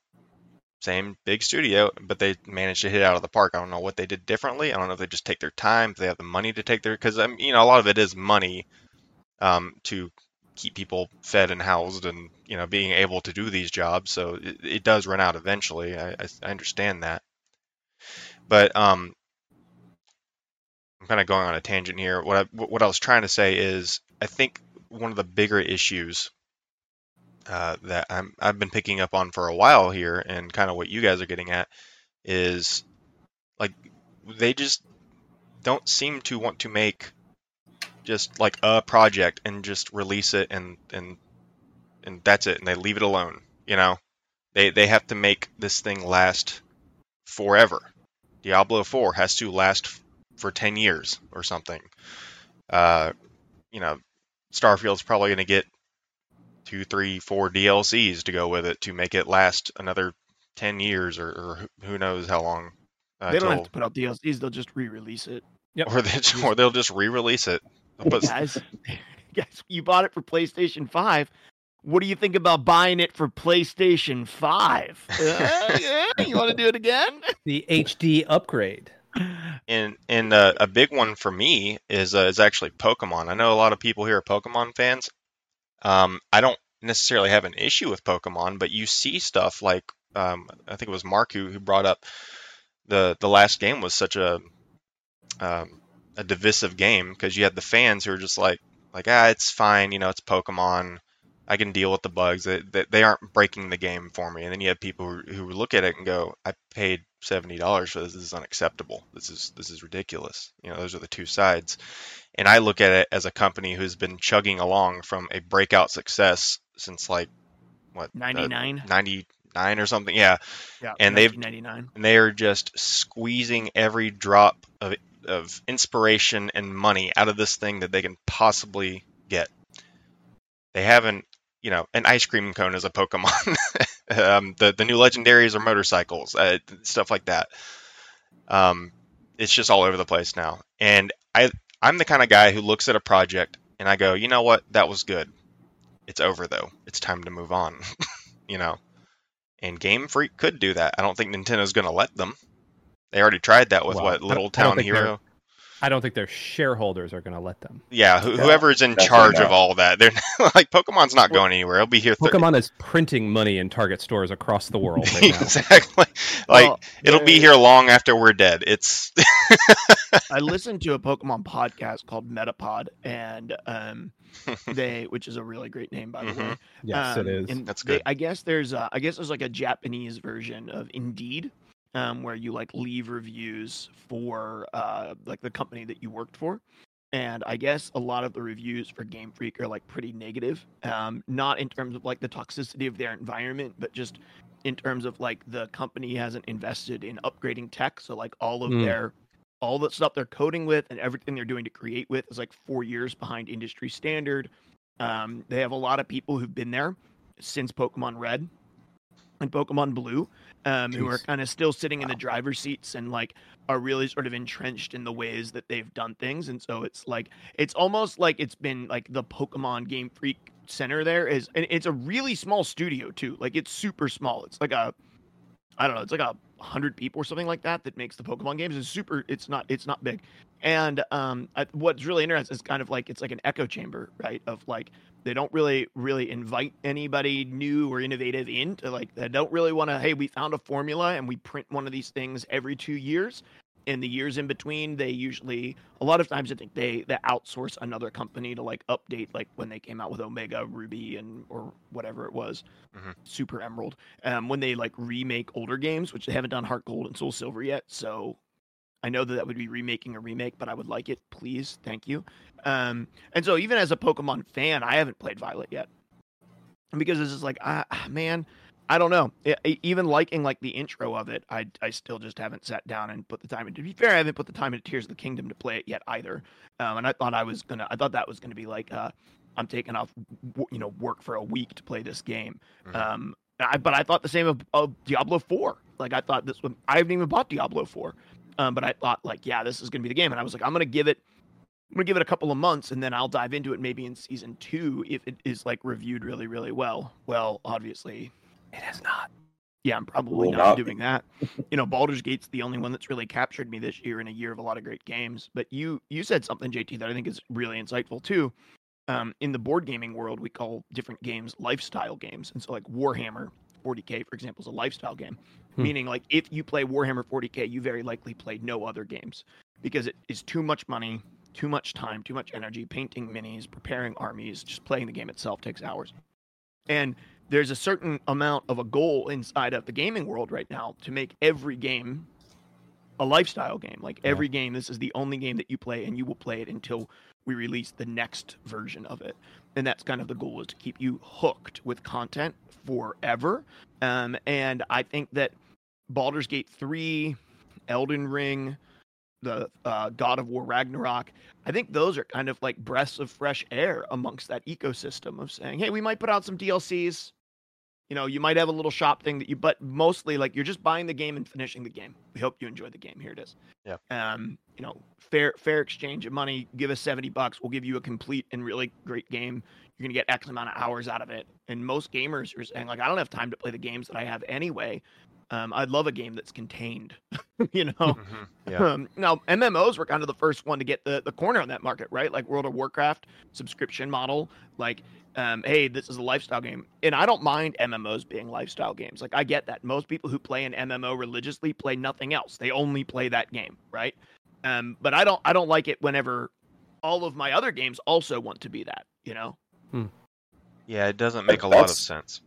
same big studio, but they managed to hit it out of the park. I don't know what they did differently. I don't know if they just take their time, if they have the money to take their because um, you know a lot of it is money um, to keep people fed and housed and you know being able to do these jobs. So it, it does run out eventually. I, I, I understand that, but um, I'm kind of going on a tangent here. What I what I was trying to say is I think one of the bigger issues uh, that I'm, I've been picking up on for a while here, and kind of what you guys are getting at, is like they just don't seem to want to make just like a project and just release it and and and that's it, and they leave it alone. You know, they they have to make this thing last forever. Diablo 4 has to last for 10 years or something. Uh, you know, Starfield's probably going to get two, three, four DLCs to go with it to make it last another ten years or, or who- who knows how long. Uh, they don't have to put out DLCs; they'll just re-release it. or they or they'll just re-release it. They'll guys, guys, you bought it for PlayStation Five. What do you think about buying it for PlayStation Five? Uh, yeah, you want to do it again? The HD upgrade. and and uh, a big one for me is uh, is actually Pokemon. I know a lot of people here are Pokemon fans. Um, I don't necessarily have an issue with Pokemon, but you see stuff like um, I think it was Mark who, brought up the the last game was such a um, a divisive game because you had the fans who are just like like ah it's fine you know it's Pokemon. I can deal with the bugs. They, they, they aren't breaking the game for me. And then you have people who, who look at it and go I paid seventy dollars for this. This is unacceptable. This is this is ridiculous. You know those are the two sides and I look at it as a company who's been chugging along from a breakout success since like what uh, 99 99 or something yeah yeah and they've- 99 and they are just squeezing every drop of of inspiration and money out of this thing that they can possibly get. They haven't, you know, an ice cream cone is a Pokemon. um, the the new legendaries are motorcycles, uh, stuff like that. Um, it's just all over the place now, and I I'm the kind of guy who looks at a project and I go, you know what, that was good. It's over though. It's time to move on. you know. And Game Freak could do that. I don't think Nintendo's going to let them. They already tried that with Well, what Little Town Hero. I don't think their shareholders are going to let them. Yeah, who, Yeah, whoever's in definitely charge of all that. They're like Pokemon's not going anywhere. It'll be here. Th- Pokemon is printing money in Target stores across the world right now. exactly. Like Well, it'll be here long after we're dead. It's I listened to a Pokemon podcast called Metapod, and um, they, which is a really great name by the way. Yes, Um, it is. and That's they- good. I guess there's, a, I guess there's like a Japanese version of Indeed, um, where you like leave reviews for uh, like the company that you worked for. And I guess a lot of the reviews for Game Freak are like pretty negative. Um, not in terms of like the toxicity of their environment, but just in terms of like the company hasn't invested in upgrading tech. So like all of Mm. their all the stuff they're coding with and everything they're doing to create with is like four years behind industry standard. Um, they have a lot of people who've been there since Pokemon Red and Pokemon Blue, um, who are kind of still sitting in the driver's seats and like are really sort of entrenched in the ways that they've done things. And so it's like it's almost like it's been like the Pokemon Game Freak center there is, and it's a really small studio too. Like it's super small. It's like a I don't know, it's like a hundred people or something like that that makes the Pokemon games. It's super. It's not. It's not big. And um, I, what's really interesting is kind of like it's like an echo chamber, right? Of like they don't really really invite anybody new or innovative in to like they don't really want to. Hey, we found a formula and we print one of these things every two years. In the years in between, they usually a lot of times I think they they outsource another company to like update like when they came out with Omega Ruby and or whatever it was, Mhm. Super Emerald um, when they like remake older games, which they haven't done Heart Gold and Soul Silver yet. So I know that that would be remaking a remake, but I would like it, please, thank you. Um, and so even as a Pokemon fan, I haven't played Violet yet because it's just like, ah, ah, man, I don't know. E- even liking like the intro of it, I I still just haven't sat down and put the time in. To be fair, I haven't put the time into Tears of the Kingdom to play it yet either. Um, and I thought I was gonna, I thought that was gonna be like, uh, I'm taking off, you know, work for a week to play this game. Mhm. Um, I, but I thought the same of, of Diablo 4. Like I thought this would. I haven't even bought Diablo 4. Um, but I thought like, yeah, this is gonna be the game, and I was like, I'm gonna give it. I'm gonna give it a couple of months, and then I'll dive into it maybe in season two if it is like reviewed really, really well. Well, obviously, it has not. yeah, I'm probably not not. doing that. you know, Baldur's Gate's the only one that's really captured me this year in a year of a lot of great games. But you you said something, JayTee, that I think is really insightful too. Um, in the board gaming world, we call different games lifestyle games, and so like Warhammer 40k, for example, is a lifestyle game. Hmm. Meaning, like if you play Warhammer 40k, you very likely play no other games because it is too much money, too much time, too much energy. Painting minis, preparing armies, just playing the game itself takes hours. And there's a certain amount of a goal inside of the gaming world right now to make every game a lifestyle game. Like Yeah. every game, this is the only game that you play, and you will play it until we release the next version of it. And that's kind of the goal is to keep you hooked with content forever. Um, and I think that Baldur's Gate 3, Elden Ring, the uh, God of War Ragnarok, I think those are kind of like breaths of fresh air amongst that ecosystem of saying, hey, we might put out some DLCs. You know, you might have a little shop thing that you, but mostly like you're just buying the game and finishing the game. We hope you enjoy the game. Here it is. Yeah. Um, you know, fair fair exchange of money. Give us seventy bucks. We'll give you a complete and really great game. You're gonna get X amount of hours out of it. And most gamers are saying like, I don't have time to play the games that I have anyway. Um, I'd love a game that's contained. you know, Mhm. Yeah. um, now MMOs were kind of the first one to get the, the corner on that market, right? Like World of Warcraft subscription model. Like, um, hey, this is a lifestyle game, and I don't mind MMOs being lifestyle games. Like, I get that. Most people who play an MMO religiously play nothing else. They only play that game, right? Um, but I don't I don't like it whenever all of my other games also want to be that. You know. Yeah, it doesn't make a lot of sense.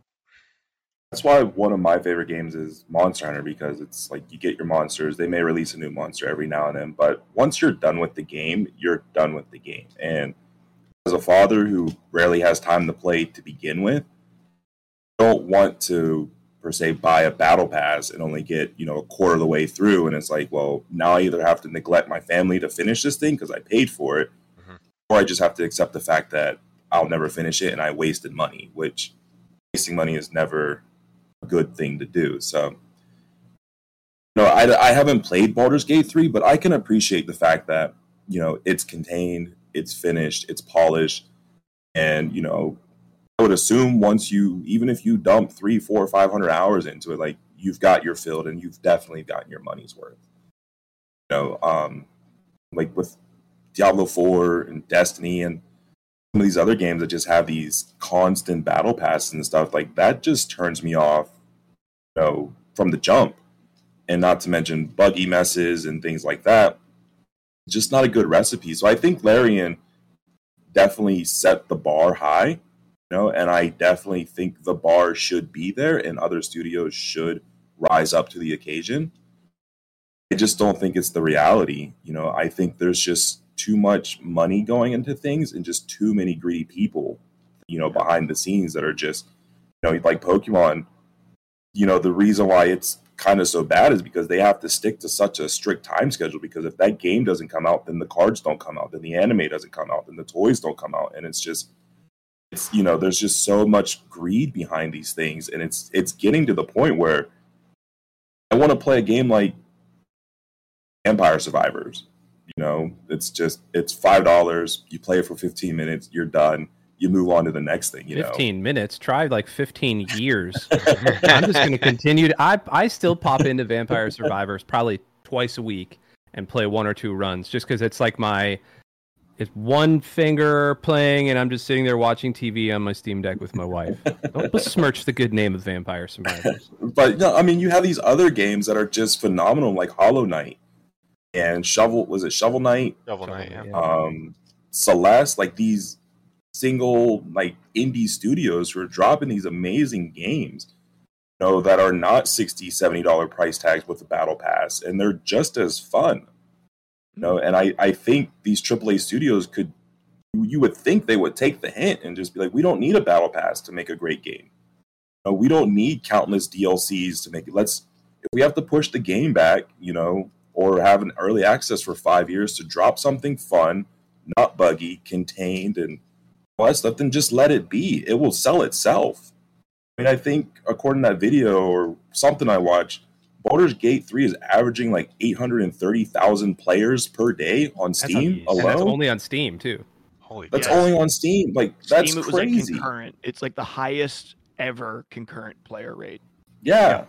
That's why one of my favorite games is Monster Hunter because it's like you get your monsters. They may release a new monster every now and then, but once you're done with the game, you're done with the game. And as a father who rarely has time to play to begin with, I don't want to per se buy a battle pass and only get you know a quarter of the way through, and it's like, well, now I either have to neglect my family to finish this thing because I paid for it, Mhm. or I just have to accept the fact that I'll never finish it and I wasted money, which wasting money is never a good thing to do. So, no, I, I haven't played Baldur's Gate 3, but I can appreciate the fact that, you know, it's contained, it's finished, it's polished. And, you know, I would assume once you, even if you dump three, four, five hundred hours into it, like you've got your field and you've definitely gotten your money's worth. You know, um, like with Diablo 4 and Destiny and some of these other games that just have these constant battle passes and stuff like that just turns me off you know from the jump and not to mention buggy messes and things like that just not a good recipe so i think larian definitely set the bar high you know and i definitely think the bar should be there and other studios should rise up to the occasion i just don't think it's the reality you know i think there's just too much money going into things and just too many greedy people, you know, behind the scenes that are just, you know, like Pokemon. You know, the reason why it's kind of so bad is because they have to stick to such a strict time schedule. Because if that game doesn't come out, then the cards don't come out, then the anime doesn't come out, then the toys don't come out, and it's just, it's you know, there's just so much greed behind these things, and it's it's getting to the point where I want to play a game like Vampire Survivors you know, it's just it's five dollars. You play it for fifteen minutes. You're done. You move on to the next thing. You 15 minutes. Try like 15 years. I'm just going to continue. To, I I still pop into Vampire Survivors probably twice a week and play one or two runs just because it's like my it's one finger playing and I'm just sitting there watching TV on my Steam Deck with my wife. Don't besmirch the good name of Vampire Survivors. But no, I mean, you have these other games that are just phenomenal, like Hollow Knight and Shovel. Was it Shovel Knight? Shovel Knight, yeah. Yeah. Um, Celeste. Like these single like indie studios who are dropping these amazing games. You know that are not 60 70 dollar price tags with the battle pass and they're just as fun you know and i i think these aaa studios could you- would think they would take the hint and just be like we don't need a battle pass to make a great game you know, we don't need countless dlcs to make it let's if we have to push the game back you know or have an early access for five years to drop something fun not buggy contained and all that stuff then just let it be it will sell itself I mean, I think according to that video or something I watched, Baldur's Gate 3 is averaging like 830,000 players per day on That's Steam on- and that's alone. only on Steam too. Holy That's Yeah. only on Steam. Like that's Steam, it was like crazy. concurrent. It's like the highest ever concurrent player rate. yeah.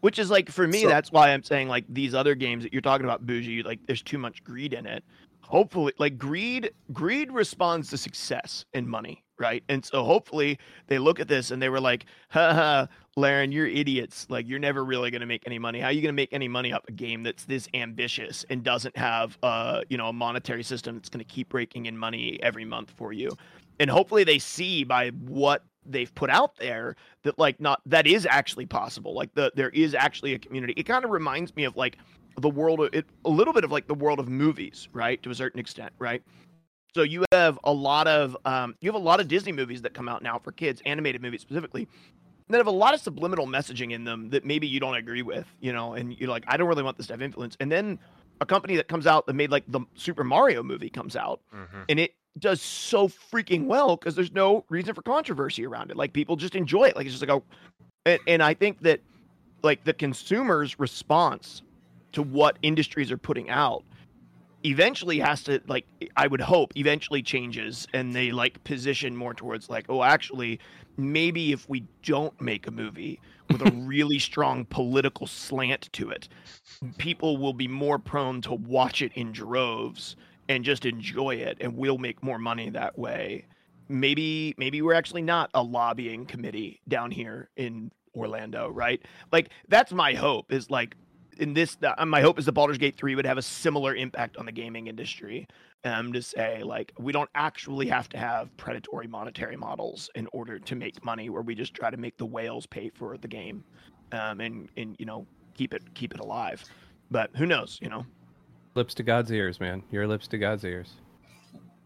Which is like for me, So- that's why I'm saying like these other games that you're talking about, Buuji, like there's too much greed in it. Hopefully, like greed, greed responds to success and money, right? And so hopefully they look at this and they were like, haha, Larian, you're idiots. Like you're never really gonna make any money. How are you gonna make any money up a game that's this ambitious and doesn't have uh, you know, a monetary system that's gonna keep breaking in money every month for you? And hopefully they see by what they've put out there that like not that is actually possible like the there is actually a community it kind of reminds me of like the world of it a little bit of like the world of movies right to a certain extent right so you have a lot of um you have a lot of disney movies that come out now for kids animated movies specifically that have a lot of subliminal messaging in them that maybe you don't agree with you know and you're like i don't really want this to have influence and then a company that comes out that made like the super mario movie comes out Mhm. and it does so freaking well because there's no reason for controversy around it. Like people just enjoy it. Like it's just like a, and, and I think that like the consumer's response to what industries are putting out eventually has to like I would hope eventually changes and they like position more towards like oh actually maybe if we don't make a movie with a really strong political slant to it, people will be more prone to watch it in droves and just enjoy it and we'll make more money that way. Maybe maybe we're actually not a lobbying committee down here in Orlando, right? Like that's my hope is like in this uh, my hope is that Baldur's Gate 3 would have a similar impact on the gaming industry. Um to say like we don't actually have to have predatory monetary models in order to make money where we just try to make the whales pay for the game. Um and and you know keep it keep it alive. But who knows, you know. Lips to God's ears, man. Your lips to God's ears.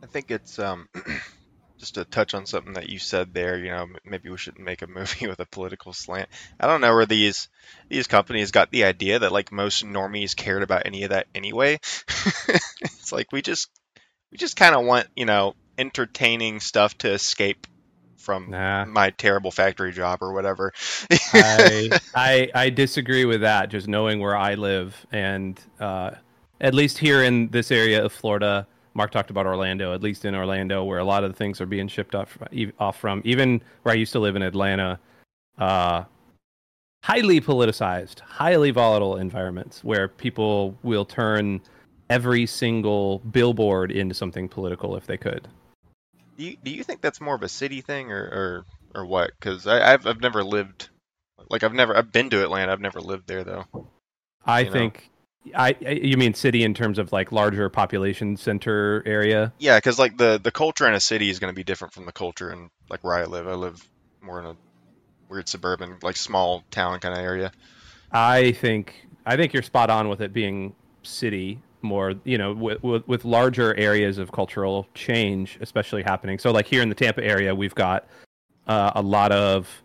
I think it's um just to touch on something that you said there. You know, maybe we should make a movie with a political slant. I don't know where these these companies got the idea that like most normies cared about any of that anyway. it's like we just we just kind of want you know entertaining stuff to escape from Nah. my terrible factory job or whatever. I, I I disagree with that. Just knowing where I live, and uh, at least here in this area of Florida, Mark talked about Orlando. At least in Orlando, where a lot of the things are being shipped off off from, even where I used to live in Atlanta, uh, highly politicized, highly volatile environments where people will turn every single billboard into something political if they could. do, you, do you think that's more of a city thing or or, or what? Because I've I've never lived like I've never I've been to Atlanta. I've never lived there though. I You think. I, I you mean city in terms of like larger population center area? Yeah, because like the the culture in a city is going to be different from the culture in like where I live. I live more in a weird suburban, like small town kind of area. I think I think you're spot on with it being city more, you know, with, with with larger areas of cultural change, especially happening. So like here in the Tampa area, we've got uh, a lot of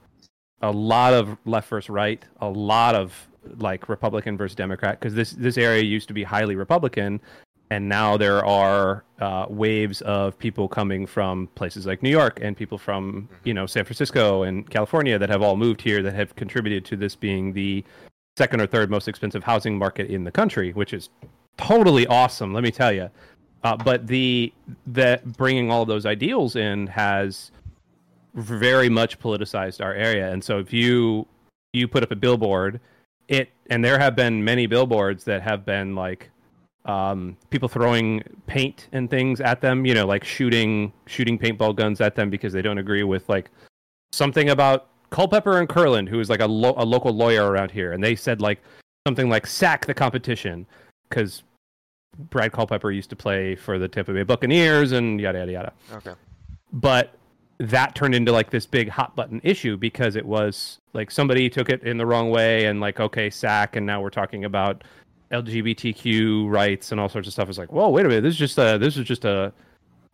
a lot of left versus right, a lot of like Republican versus Democrat, because this this area used to be highly Republican, and now there are uh, waves of people coming from places like New York and people from you know San Francisco and California that have all moved here that have contributed to this being the second or third most expensive housing market in the country, which is totally awesome. Let me tell you. Uh, but the that bringing all those ideals in has very much politicized our area, and so if you you put up a billboard, it and there have been many billboards that have been like um, people throwing paint and things at them, you know, like shooting shooting paintball guns at them because they don't agree with like something about Culpepper and Kurland, who is like a, lo- a local lawyer around here, and they said like something like sack the competition because Brad Culpepper used to play for the Tampa Bay Buccaneers and yada yada yada. Okay. But that turned into like this big hot button issue because it was like somebody took it in the wrong way and like okay sack and now we're talking about LGBTQ rights and all sorts of stuff. It's like whoa wait a minute this is just a this is just a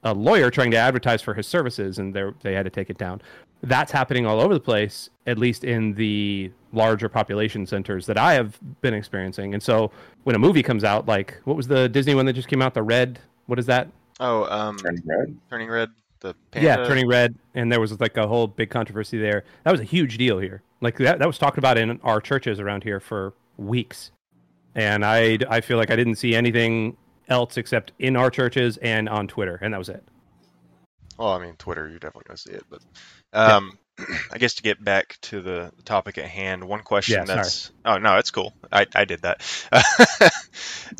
a lawyer trying to advertise for his services and they they had to take it down. That's happening all over the place, at least in the larger population centers that I have been experiencing. And so when a movie comes out, like what was the Disney one that just came out, the Red? What is that? Oh, um, Turning red. Turning Red, the panda. Yeah, turning red, and there was like a whole big controversy there. That was a huge deal here. Like that, that was talked about in our churches around here for weeks, and I, I feel like I didn't see anything else except in our churches and on Twitter, and that was it. Well, I mean, Twitter, you're definitely gonna see it, but um, I guess to get back to the topic at hand, one question Yeah, sorry. that's oh no, it's cool. I I did that.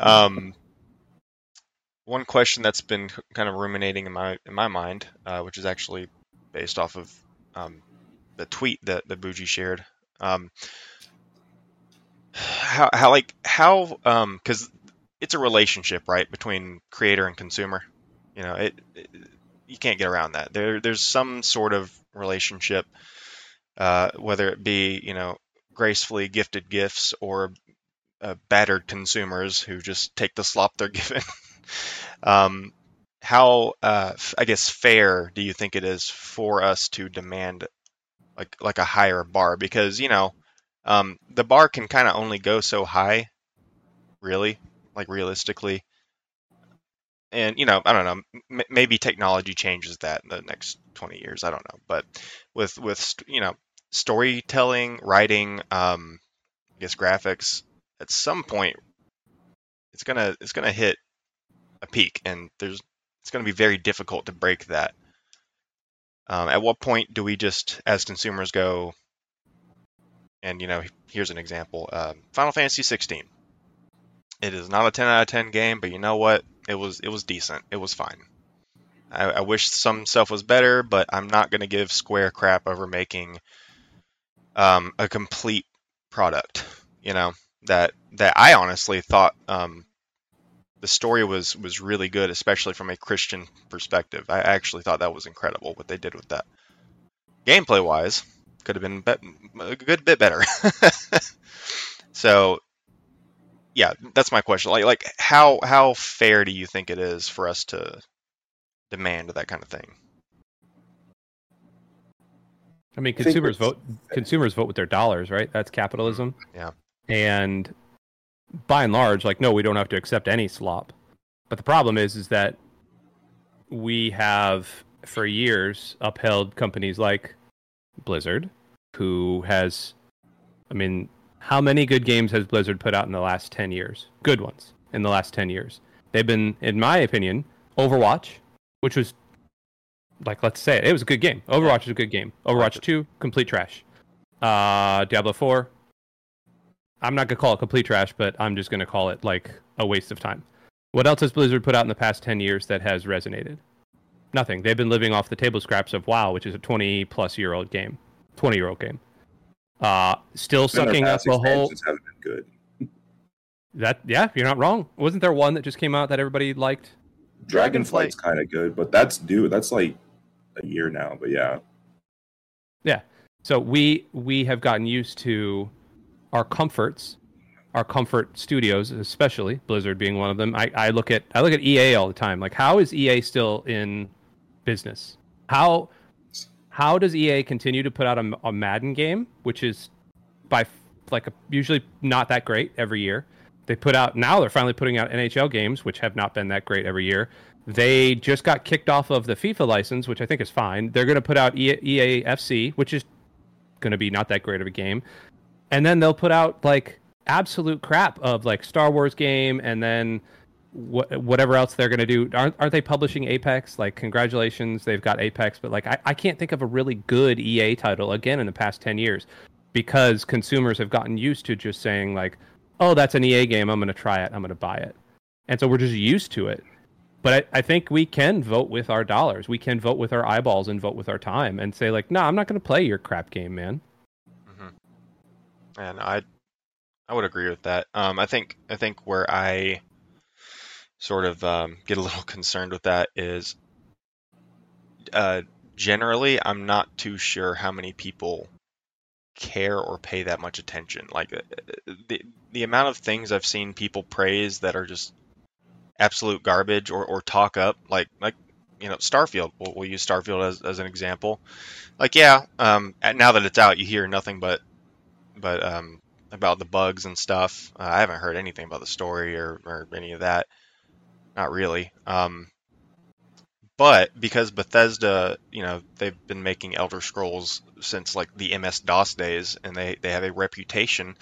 um, one question that's been kind of ruminating in my in my mind, uh, which is actually based off of um, the tweet that the Buuji shared. Um, how how like how um because it's a relationship right between creator and consumer. You know, it, it you can't get around that. There, there's some sort of relationship, uh, whether it be you know gracefully gifted gifts or uh, battered consumers who just take the slop they're given. Um, how, uh, I guess, fair do you think it is for us to demand like like a higher bar? Because you know, um, the bar can kind of only go so high, really, like realistically and you know i don't know m- maybe technology changes that in the next 20 years i don't know but with with you know storytelling writing um i guess graphics at some point it's gonna it's gonna hit a peak and there's it's gonna be very difficult to break that Um, at what point do we just, as consumers, go? And you know, here's an example: um, Final Fantasy 16. It is not a 10 out of 10 game, but you know what? It was it was decent. It was fine. I, I wish some stuff was better, but I'm not going to give Square crap over making um, a complete product. You know that that I honestly thought um, the story was was really good, especially from a Christian perspective. I actually thought that was incredible what they did with that. Gameplay wise, could have been a good bit better. so, yeah, that's my question. Like, like how how fair do you think it is for us to demand that kind of thing? I mean, consumers vote. Consumers vote with their dollars, right? That's capitalism. Yeah. And by and large, like, no, we don't have to accept any slop. But the problem is, is that we have for years upheld companies like Blizzard, who has, I mean, how many good games has Blizzard put out in the last 10 years? Good ones in the last 10 years. They've been, in my opinion, Overwatch, which was, like, let's say it, it was a good game. Overwatch is a good game. Overwatch 2, complete trash. Uh, Diablo 4, I'm not gonna call it complete trash, but I'm just gonna call it like a waste of time. What else has Blizzard put out in the past 10 years that has resonated? Nothing. They've been living off the table scraps of WoW, which is a 20 plus year old game, 20 year old game. Uh, still sucking up the whole. Haven't been good. That yeah, you're not wrong. Wasn't there one that just came out that everybody liked? Dragonflight's kind of good, but that's due. That's like a year now. But yeah, yeah. So we we have gotten used to our comforts, our comfort studios, especially Blizzard being one of them. I, I look at I look at EA all the time. Like, how is EA still in business? How how does EA continue to put out a, a Madden game, which is by like a, usually not that great every year? They put out now they're finally putting out NHL games, which have not been that great every year. They just got kicked off of the FIFA license, which I think is fine. They're going to put out EA, EA FC, which is going to be not that great of a game and then they'll put out like absolute crap of like Star Wars game, and then wh- whatever else they're gonna do. Aren't aren't they publishing Apex? Like, congratulations, they've got Apex, but like I, I can't think of a really good EA title again in the past ten years because consumers have gotten used to just saying like, oh, that's an EA game, I'm gonna try it, I'm gonna buy it, and so we're just used to it. But I, I think we can vote with our dollars. We can vote with our eyeballs and vote with our time and say like, no, I'm not gonna play your crap game, man. And I, I would agree with that. Um, I think I think where I sort of um, get a little concerned with that is, uh, generally, I'm not too sure how many people care or pay that much attention. Like uh, the the amount of things I've seen people praise that are just absolute garbage or, or talk up, like like you know Starfield. We'll, we'll use Starfield as, as an example. Like yeah, um, now that it's out, you hear nothing but but um, about the bugs and stuff, uh, I haven't heard anything about the story or, or any of that. Not really. Um, but because Bethesda, you know, they've been making Elder Scrolls since like the MS DOS days, and they, they have a reputation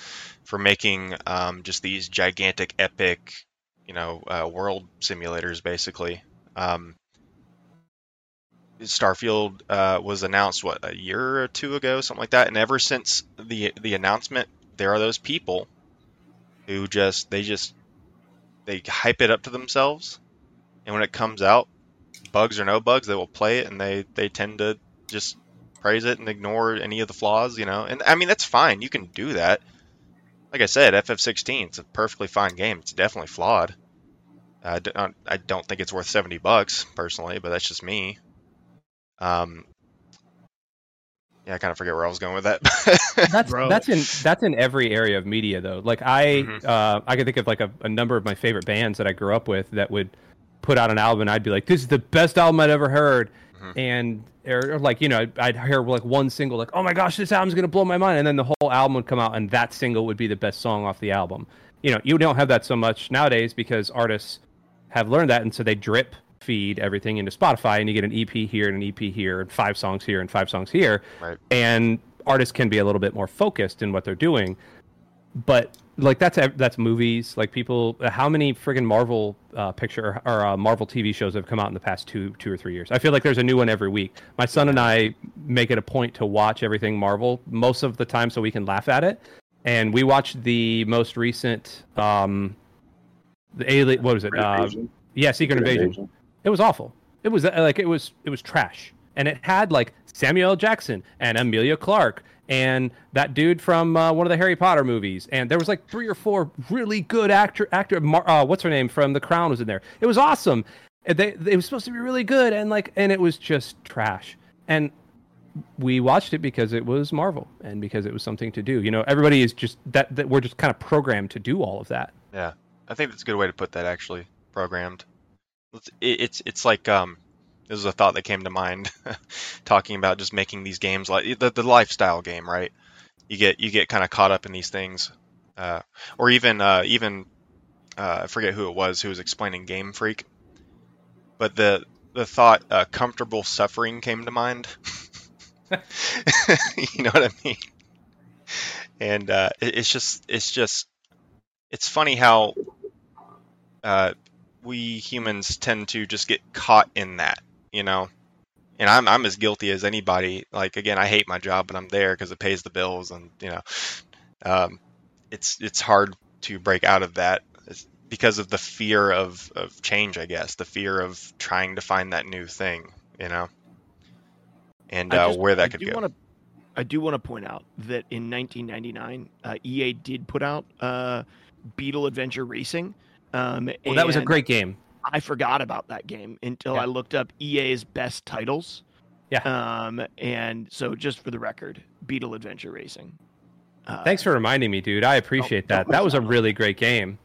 for making um, just these gigantic, epic, you know, uh, world simulators, basically. Um, Starfield uh, was announced what a year or two ago, something like that, and ever since the the announcement, there are those people who just they just they hype it up to themselves, and when it comes out, bugs or no bugs, they will play it, and they they tend to just praise it and ignore any of the flaws, you know. And I mean that's fine, you can do that. Like I said, FF16, it's a perfectly fine game. It's definitely flawed. I don't, I don't think it's worth 70 bucks personally, but that's just me. Um, yeah, I kind of forget where I was going with that. that's Bro. that's in that's in every area of media though. Like I mm-hmm. uh, I can think of like a, a, number of my favorite bands that I grew up with that would put out an album and I'd be like, this is the best album I'd ever heard. Mm-hmm. And or, or, like you know I'd, I'd, hear like one single like oh my gosh this album's gonna blow my mind and then the whole album would come out and that single would be the best song off the album. You know you don't have that so much nowadays because artists have learned that and so they drip feed everything into Spotify, and you get an EP here and an EP here, and five songs here and five songs here. Right. And artists can be a little bit more focused in what they're doing. but like that's that's movies. Like people, how many friggin' Marvel uh, picture or uh, Marvel TV shows have come out in the past two two or three years? I feel like there's a new one every week. My son and I make it a point to watch everything Marvel most of the time so we can laugh at it. And we watched the most recent, um, the alien. What was it? Uh, yeah, Secret Invasion. It was awful. It was uh, like it was it was trash, and it had like Samuel. Jackson and Emilia Clarke and that dude from uh, one of the Harry Potter movies, and there was like three or four really good actor actor. Mar- uh, what's her name from The Crown was in there. It was awesome. They it was supposed to be really good, and like and it was just trash. And we watched it because it was Marvel and because it was something to do. You know, everybody is just that, that we're just kind of programmed to do all of that. Yeah, I think that's a good way to put that. Actually, programmed. It's it's, like um, this is a thought that came to mind, talking about just making these games like the the lifestyle game, right? You get you get kind of caught up in these things, uh, or even uh, even uh, I forget who it was who was explaining Game Freak, but the the thought uh, comfortable suffering came to mind. you know what I mean? And uh, it, it's just it's just it's funny how uh, we humans tend to just get caught in that, you know. And I'm I'm as guilty as anybody. Like again, I hate my job, but I'm there because it pays the bills, and you know, um, it's it's hard to break out of that It's because of the fear of of change. I guess the fear of trying to find that new thing, you know, and uh, just- where I that could go. Wanna, I do want to point out that in 1999, uh, EA did put out uh, Beetle Adventure Racing. Um, Well, that was a great game. I forgot about that game until Yeah. I looked up EA's best titles. Yeah. Um, and so just for the record, Beetle Adventure Racing. Uh, Thanks for reminding me, dude. I appreciate that. That was a really great game.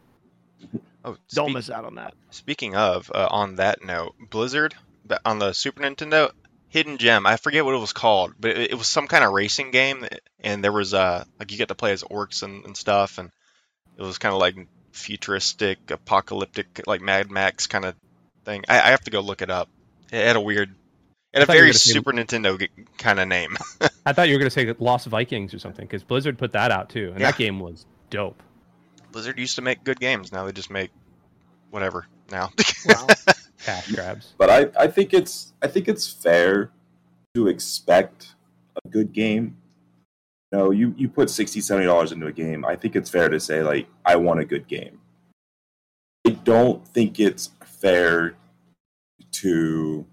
Oh, Don't miss out on that. Speaking of, uh, on that note, Blizzard on the Super Nintendo, Hidden Gem. I forget what it was called, but it, it was some kind of racing game, and there was uh like you get to play as orcs and, and stuff, and it was kind of like futuristic, apocalyptic, like Mad Max kind of thing. I, I have to go look it up. It had a weird, it had a thought you were very gonna say- Super Nintendo kind of name. I thought you were going to say Lost Vikings or something because Blizzard put that out too, and Yeah. that game was dope. Blizzard used to make good games. Now they just make whatever. Now. Wow. Cash grabs. But I, I think it's I think it's fair to expect a good game. Know, you, you put 60 dollars into a game. I think it's fair to say like I want a good game. I don't think it's fair to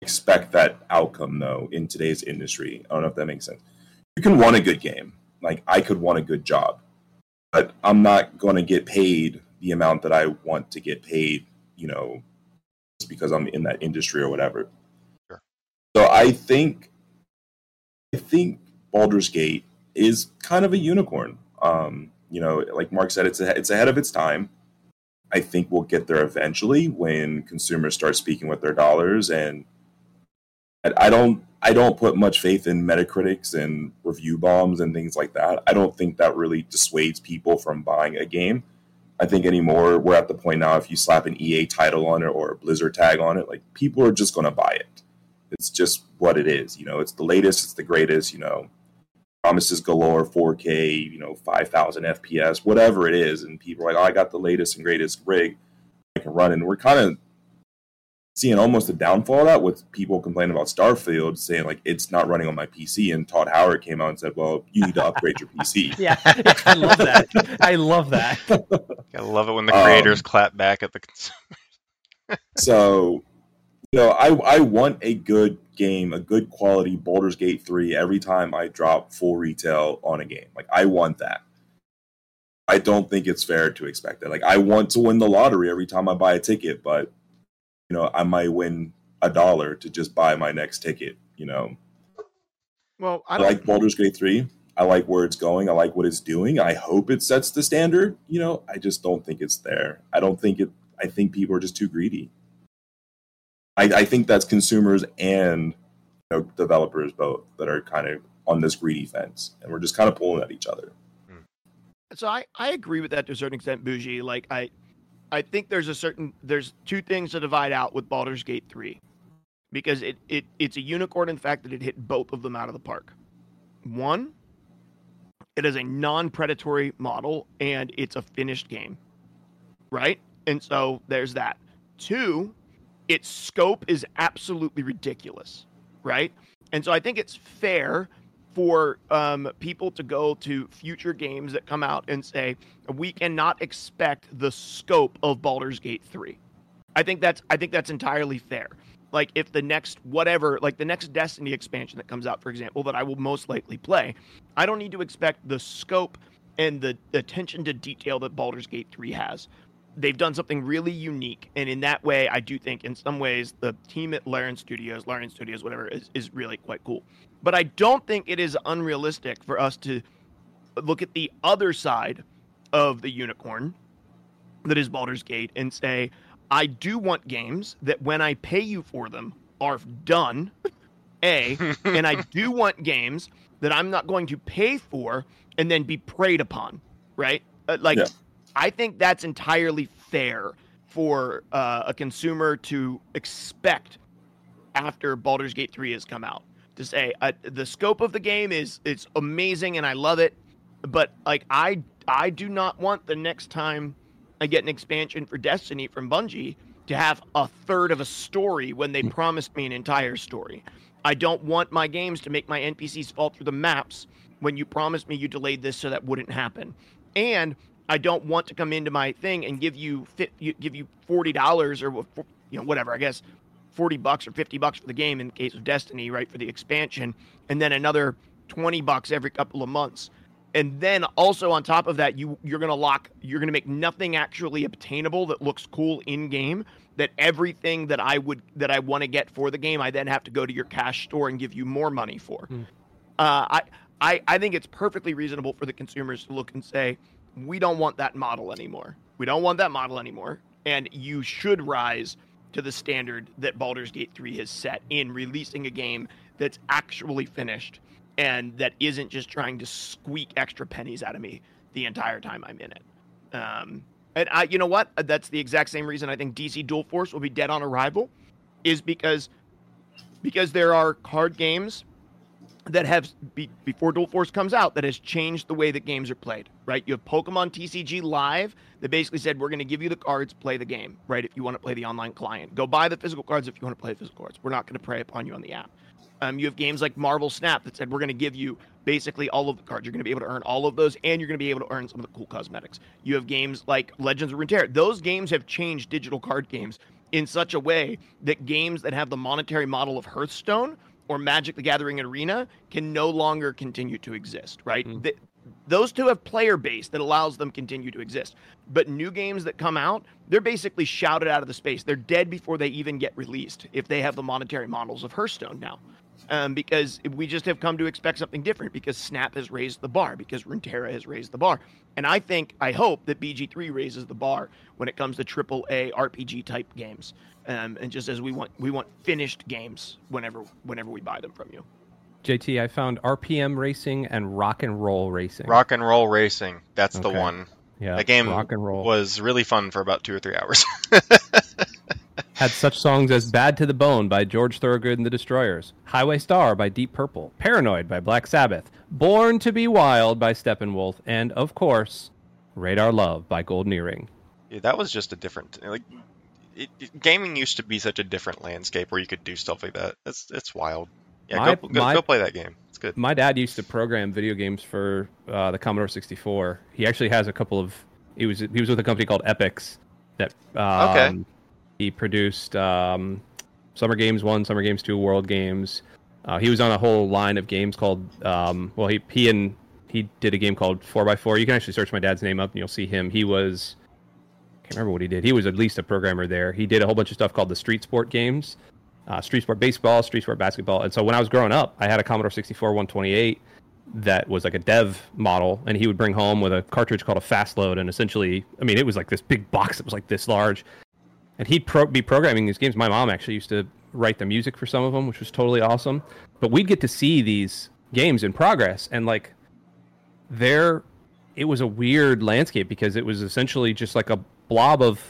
expect that outcome though in today's industry. I don't know if that makes sense. You can want a good game. Like I could want a good job. But I'm not going to get paid the amount that I want to get paid, you know, just because I'm in that industry or whatever. Sure. So I think I think Baldur's Gate is kind of a unicorn. Um, you know, like Mark said, it's a, it's ahead of its time. I think we'll get there eventually when consumers start speaking with their dollars, and I- don't I don't put much faith in Metacritics and review bombs and things like that. I don't think that really dissuades people from buying a game. I think anymore we're at the point now if you slap an EA title on it or a Blizzard tag on it, like people are just going to buy it. It's just what it is. You know, it's the latest, it's the greatest. You know, promises galore, 4K, you know, 5,000 FPS, whatever it is, and people are like, "Oh, I got the latest and greatest rig I can run." And we're kind of seeing almost a downfall of that with people complaining about Starfield, saying like it's not running on my PC. And Todd Howard came out and said, "Well, you need to upgrade your PC." Yeah, I love that. I love that. I love it when the Um, creators clap back at the. cons- so you know I, I want a good game a good quality Baldur's Gate 3 every time I drop full retail on a game. Like I want that. I don't think it's fair to expect that. Like I want to win the lottery every time I buy a ticket but you know I might win a dollar to just buy my next ticket you know? Well, I I like Baldur's Gate 3 I like where it's going. I like what it's doing. I hope it sets the standard. You know I just don't think it's there. I don't think it I think people are just too greedy I, I think that's consumers and you know, developers both that are kind of on this greedy fence, and we're just kind of pulling at each other. Hmm. so I, I agree with that to a certain extent, Buuji. Like I I think there's a certain there's two things to divide out with Baldur's Gate 3. Because it, it it's a unicorn in the fact that it hit both of them out of the park. One, it is a non-predatory model and it's a finished game. Right? And so there's that. Two, its scope is absolutely ridiculous, right? And so I think it's fair for um, people to go to future games that come out and say we cannot expect the scope of Baldur's Gate 3. I think that's I think that's entirely fair. Like if the next whatever, like the next Destiny expansion that comes out, for example, that I will most likely play, I don't need to expect the scope and the attention to detail that Baldur's Gate 3 has they've done something really unique. And in that way, I do think in some ways the team at Larian Studios, Larian Studios, whatever, is, is really quite cool. But I don't think it is unrealistic for us to look at the other side of the unicorn that is Baldur's Gate and say, I do want games that when I pay you for them are done. A, and I do want games that I'm not going to pay for and then be preyed upon, right? Uh, like yeah. I think that's entirely fair for uh, a consumer to expect after Baldur's Gate 3 has come out. To say uh, the scope of the game is it's amazing and I love it, but like I I do not want the next time I get an expansion for Destiny from Bungie to have a third of a story when they hmm. promised me an entire story. I don't want my games to make my NPCs fall through the maps when you promised me you delayed this so that wouldn't happen. And I don't want to come into my thing and give you give you forty dollars or you know whatever. I guess forty bucks or fifty bucks for the game in the case of Destiny, right, for the expansion, and then another twenty bucks every couple of months. And then also on top of that, you you're gonna lock you're gonna make nothing actually obtainable that looks cool in game. That everything that I would that I want to get for the game, I then have to go to your cash store and give you more money for. Mm. Uh, I I I think it's perfectly reasonable for the consumers to look and say, we don't want that model anymore. We don't want that model anymore. And you should rise to the standard that Baldur's Gate 3 has set in releasing a game that's actually finished and that isn't just trying to squeak extra pennies out of me the entire time I'm in it. Um, and I, you know what? That's the exact same reason I think DC Dual Force will be dead on arrival, is because because there are card games that have be, before Dual Force comes out that has changed the way that games are played. Right? You have Pokemon TCG Live that basically said we're going to give you the cards, play the game. Right? If you want to play the online client, go buy the physical cards if you want to play physical cards. We're not going to prey upon you on the app. Um, you have games like Marvel Snap that said we're going to give you basically all of the cards. You're going to be able to earn all of those, and you're going to be able to earn some of the cool cosmetics. You have games like Legends of Runeterra. Those games have changed digital card games in such a way that games that have the monetary model of Hearthstone or Magic the Gathering Arena can no longer continue to exist, right? Mm. The, those two have player base that allows them continue to exist. But new games that come out, they're basically shouted out of the space. They're dead before they even get released if they have the monetary models of Hearthstone now. Um, because we just have come to expect something different because Snap has raised the bar, because Runeterra has raised the bar. And I think, I hope that BG3 raises the bar when it comes to AAA RPG type games. Um, and just as we want, we want finished games whenever whenever we buy them from you. JT, I found RPM racing and rock and roll racing. Rock and roll racing, that's okay. the one. Yeah, the game rock and roll. was really fun for about two or three hours. Had such songs as "Bad to the Bone" by George Thorogood and the Destroyers, "Highway Star" by Deep Purple, "Paranoid" by Black Sabbath, "Born to Be Wild" by Steppenwolf, and of course, "Radar Love" by Golden Earring. Yeah, that was just a different like it, it, gaming used to be such a different landscape where you could do stuff like that. It's it's wild. Yeah, my, go, go, my, go, play that game. It's good. My dad used to program video games for uh, the Commodore 64. He actually has a couple of. He was he was with a company called Epyx that um, okay. He produced um, Summer Games One, Summer Games Two, World Games. Uh, he was on a whole line of games called. Um, well, he he and he did a game called Four x Four. You can actually search my dad's name up and you'll see him. He was I can't remember what he did. He was at least a programmer there. He did a whole bunch of stuff called the Street Sport games, uh, Street Sport baseball, Street Sport basketball. And so when I was growing up, I had a Commodore 64 128 that was like a dev model, and he would bring home with a cartridge called a fast load, and essentially, I mean, it was like this big box that was like this large, and he'd pro- be programming these games. My mom actually used to write the music for some of them, which was totally awesome. But we'd get to see these games in progress, and like, there, it was a weird landscape because it was essentially just like a blob of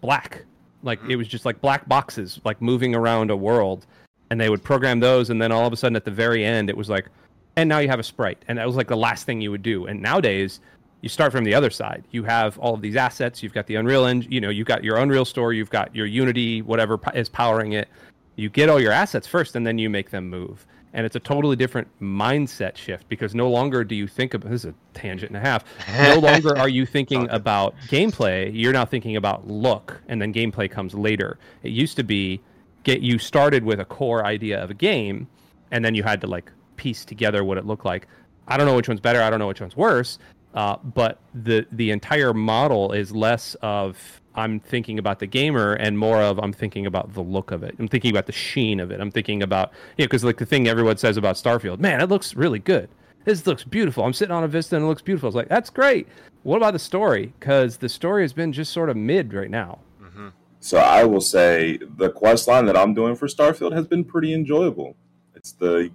black. Like mm-hmm. it was just like black boxes, like moving around a world. And they would program those, and then all of a sudden, at the very end, it was like, and now you have a sprite, and that was like the last thing you would do. And nowadays, you start from the other side. You have all of these assets. You've got the Unreal Engine. You know, you've got your Unreal Store. You've got your Unity, whatever is powering it. You get all your assets first, and then you make them move. And it's a totally different mindset shift because no longer do you think about this is a tangent and a half. No longer are you thinking about gameplay. You're now thinking about look, and then gameplay comes later. It used to be get you started with a core idea of a game, and then you had to like piece together what it looked like. I don't know which one's better. I don't know which one's worse. Uh, but the the entire model is less of I'm thinking about the gamer and more of I'm thinking about the look of it. I'm thinking about the sheen of it. I'm thinking about you know because like the thing everyone says about Starfield, man, it looks really good. This looks beautiful. I'm sitting on a Vista and it looks beautiful. I was like, that's great. What about the story? Because the story has been just sort of mid right now. hmm So I will say the quest line that I'm doing for Starfield has been pretty enjoyable. It's the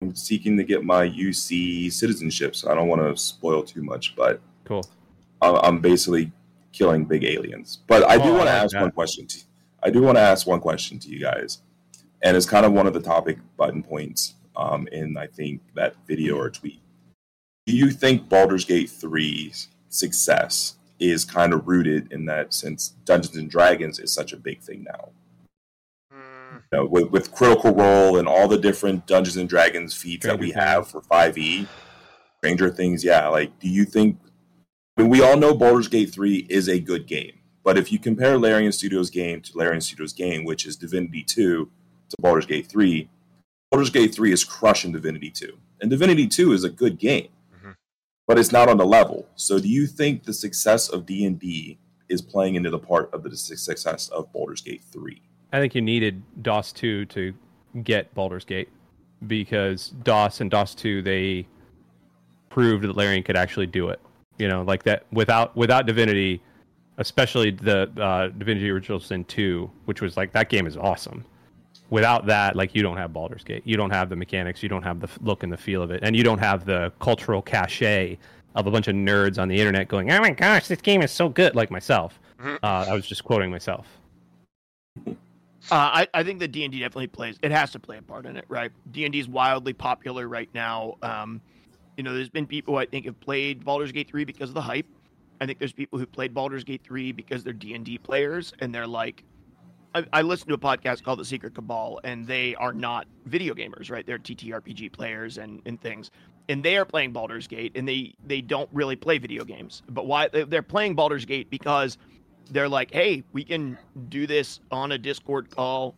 I'm seeking to get my UC citizenship, so I don't want to spoil too much, but Cool. I'm basically killing big aliens. But I do Oh, want to ask that. one question. To, I do want to ask one question to you guys, and it's kind of one of the topic button points um, in I think that video or tweet. Do you think Baldur's Gate 3's success is kind of rooted in that since Dungeons and Dragons is such a big thing now? Know, with, with Critical Role and all the different Dungeons and Dragons feats that we have for 5e, Stranger Things, yeah. Like, do you think? I mean, we all know Baldur's Gate 3 is a good game, but if you compare Larian Studios' game to Larian Studios' game, which is Divinity 2 to Baldur's Gate 3, Baldur's Gate 3 is crushing Divinity 2. And Divinity 2 is a good game, Mhm. but it's not on the level. So, do you think the success of D&D is playing into the part of the success of Baldur's Gate 3? I think you needed DOS 2 to get Baldur's Gate because DOS and DOS 2 they proved that Larian could actually do it. You know, like that without without Divinity, especially the uh, Divinity Original Sin 2, which was like that game is awesome. Without that, like you don't have Baldur's Gate. You don't have the mechanics. You don't have the look and the feel of it, and you don't have the cultural cachet of a bunch of nerds on the internet going, "Oh my gosh, this game is so good!" Like myself. Mhm. Uh, I was just quoting myself. Uh, I, I think that D and D definitely plays. It has to play a part in it, right? D and D is wildly popular right now. Um, you know, there's been people I think have played Baldur's Gate three because of the hype. I think there's people who played Baldur's Gate three because they're D and D players, and they're like, I, I listened to a podcast called The Secret Cabal, and they are not video gamers, right? They're TTRPG players and and things, and they are playing Baldur's Gate, and they they don't really play video games. But why they- they're playing Baldur's Gate because they're like, hey, we can do this on a Discord call.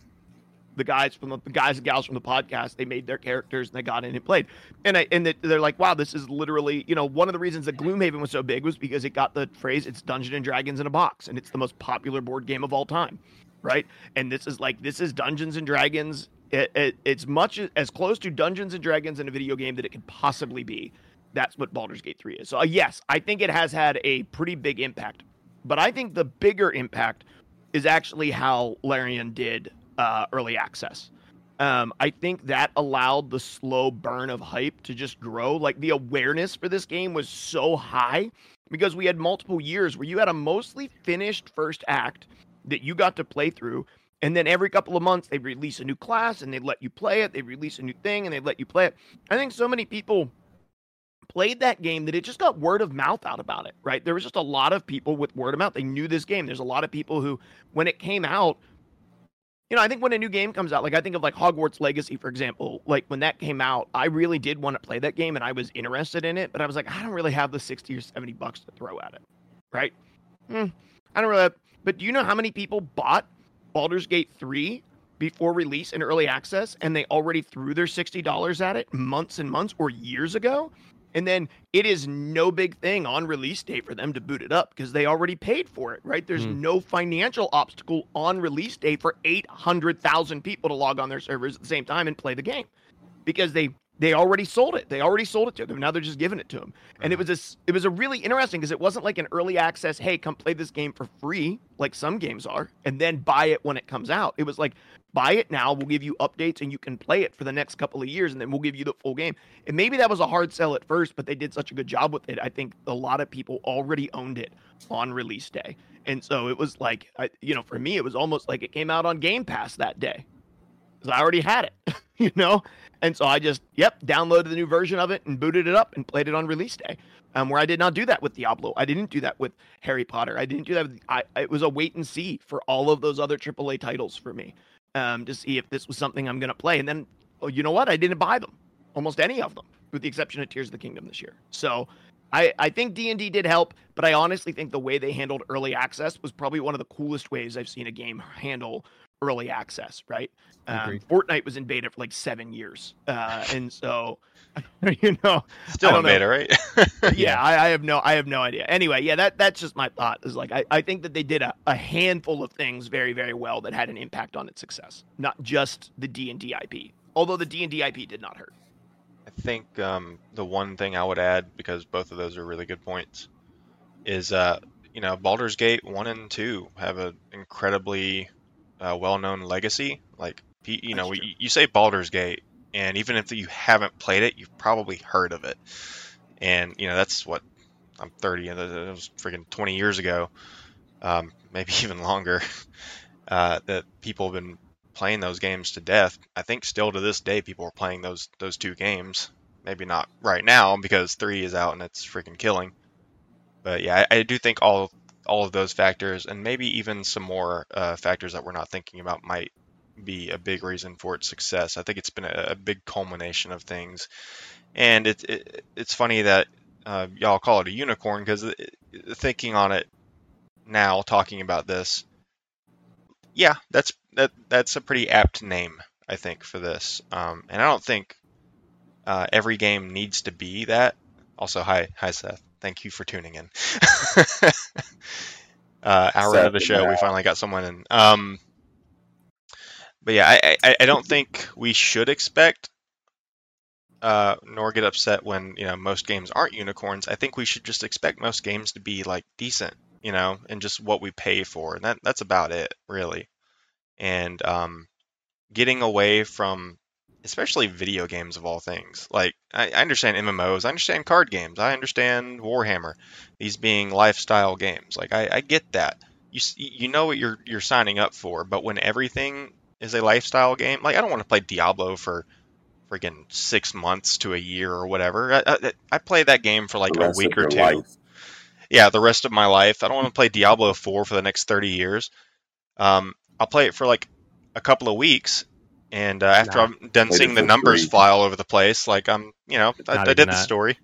The guys from the, the guys and gals from the podcast, they made their characters and they got in and played. And I, and they're like, wow, this is literally, you know, one of the reasons that Gloomhaven was so big was because it got the phrase, it's Dungeon and Dragons in a box, and it's the most popular board game of all time, right? And this is like, this is Dungeons and Dragons. It, it, it's much as close to Dungeons and Dragons in a video game that it could possibly be. That's what Baldur's Gate 3 is. So, uh, yes, I think it has had a pretty big impact. But I think the bigger impact is actually how Larian did uh, early access. Um, I think that allowed the slow burn of hype to just grow. Like the awareness for this game was so high because we had multiple years where you had a mostly finished first act that you got to play through. And then every couple of months, they'd release a new class and they'd let you play it. They'd release a new thing and they'd let you play it. I think so many people played that game that it just got word of mouth out about it, right? There was just a lot of people with word of mouth. They knew this game. There's a lot of people who, when it came out, you know, I think when a new game comes out, like I think of like Hogwarts Legacy, for example, like when that came out, I really did want to play that game and I was interested in it, but I was like, I don't really have the 60 or 70 bucks to throw at it, right? Hmm, I don't really have, but do you know how many people bought Baldur's Gate 3 before release in early access and they already threw their $60 at it months and months or years ago? And then it is no big thing on release day for them to boot it up because they already paid for it, right? There's Hmm. no financial obstacle on release day for 800,000 people to log on their servers at the same time and play the game because they they already sold it. They already sold it to them. Now they're just giving it to them. And it was this it was a really interesting because it wasn't like an early access, hey, come play this game for free like some games are and then buy it when it comes out. It was like buy it now, we'll give you updates and you can play it for the next couple of years and then we'll give you the full game. And maybe that was a hard sell at first, but they did such a good job with it. I think a lot of people already owned it on release day. And so it was like I, you know, for me it was almost like it came out on Game Pass that day. Because I already had it, you know. And so I just, yep, downloaded the new version of it and booted it up and played it on release day. Um, where I did not do that with Diablo. I didn't do that with Harry Potter. I didn't do that. With, I, it was a wait and see for all of those other AAA titles for me um, to see if this was something I'm going to play. And then, oh, you know what? I didn't buy them, almost any of them, with the exception of Tears of the Kingdom this year. So I, I think D&D did help, but I honestly think the way they handled early access was probably one of the coolest ways I've seen a game handle early access, right? Um, Fortnite was in beta for like seven years. Uh, and so, you know, still in beta, right? yeah, I, I, have no, I have no idea. Anyway, yeah, that that's just my thought. Is like I, I think that they did a, a handful of things very, very well that had an impact on its success, not just the D and D IP. Although the D and D IP did not hurt. Think um, the one thing I would add, because both of those are really good points, is uh, you know Baldur's Gate one and two have an incredibly uh, well-known legacy. Like you know, you, you say Baldur's Gate, and even if you haven't played it, you've probably heard of it. And you know, that's what I'm 30, and it was freaking 20 years ago, um, maybe even longer. Uh, that people have been playing those games to death. I think still to this day, people are playing those those two games. Maybe not right now because three is out and it's freaking killing. But yeah, I, I do think all all of those factors, and maybe even some more uh, factors that we're not thinking about, might be a big reason for its success. I think it's been a, a big culmination of things, and it, it it's funny that uh, y'all call it a unicorn because thinking on it now, talking about this, yeah, that's that that's a pretty apt name, I think, for this. Um, and I don't think uh, every game needs to be that. Also, hi, hi, Seth. Thank you for tuning in. uh, hour into the show, we finally got someone in. Um, but yeah, I, I, I don't think we should expect uh, nor get upset when you know most games aren't unicorns. I think we should just expect most games to be like decent, you know, and just what we pay for, and that that's about it, really. And um, getting away from especially video games of all things. Like I, I, understand MMOs, I understand card games, I understand Warhammer, these being lifestyle games. Like I, I get that. You you know what you're you're signing up for, but when everything is a lifestyle game, like I don't want to play Diablo for freaking six months to a year or whatever. I, I, I play that game for like a week or two. Life. Yeah, the rest of my life. I don't want to play Diablo 4 for the next 30 years. Um, I'll play it for like a couple of weeks and uh, after nah, I'm done seeing the numbers fly all over the place, like I'm, you know, I, I, did that. the story.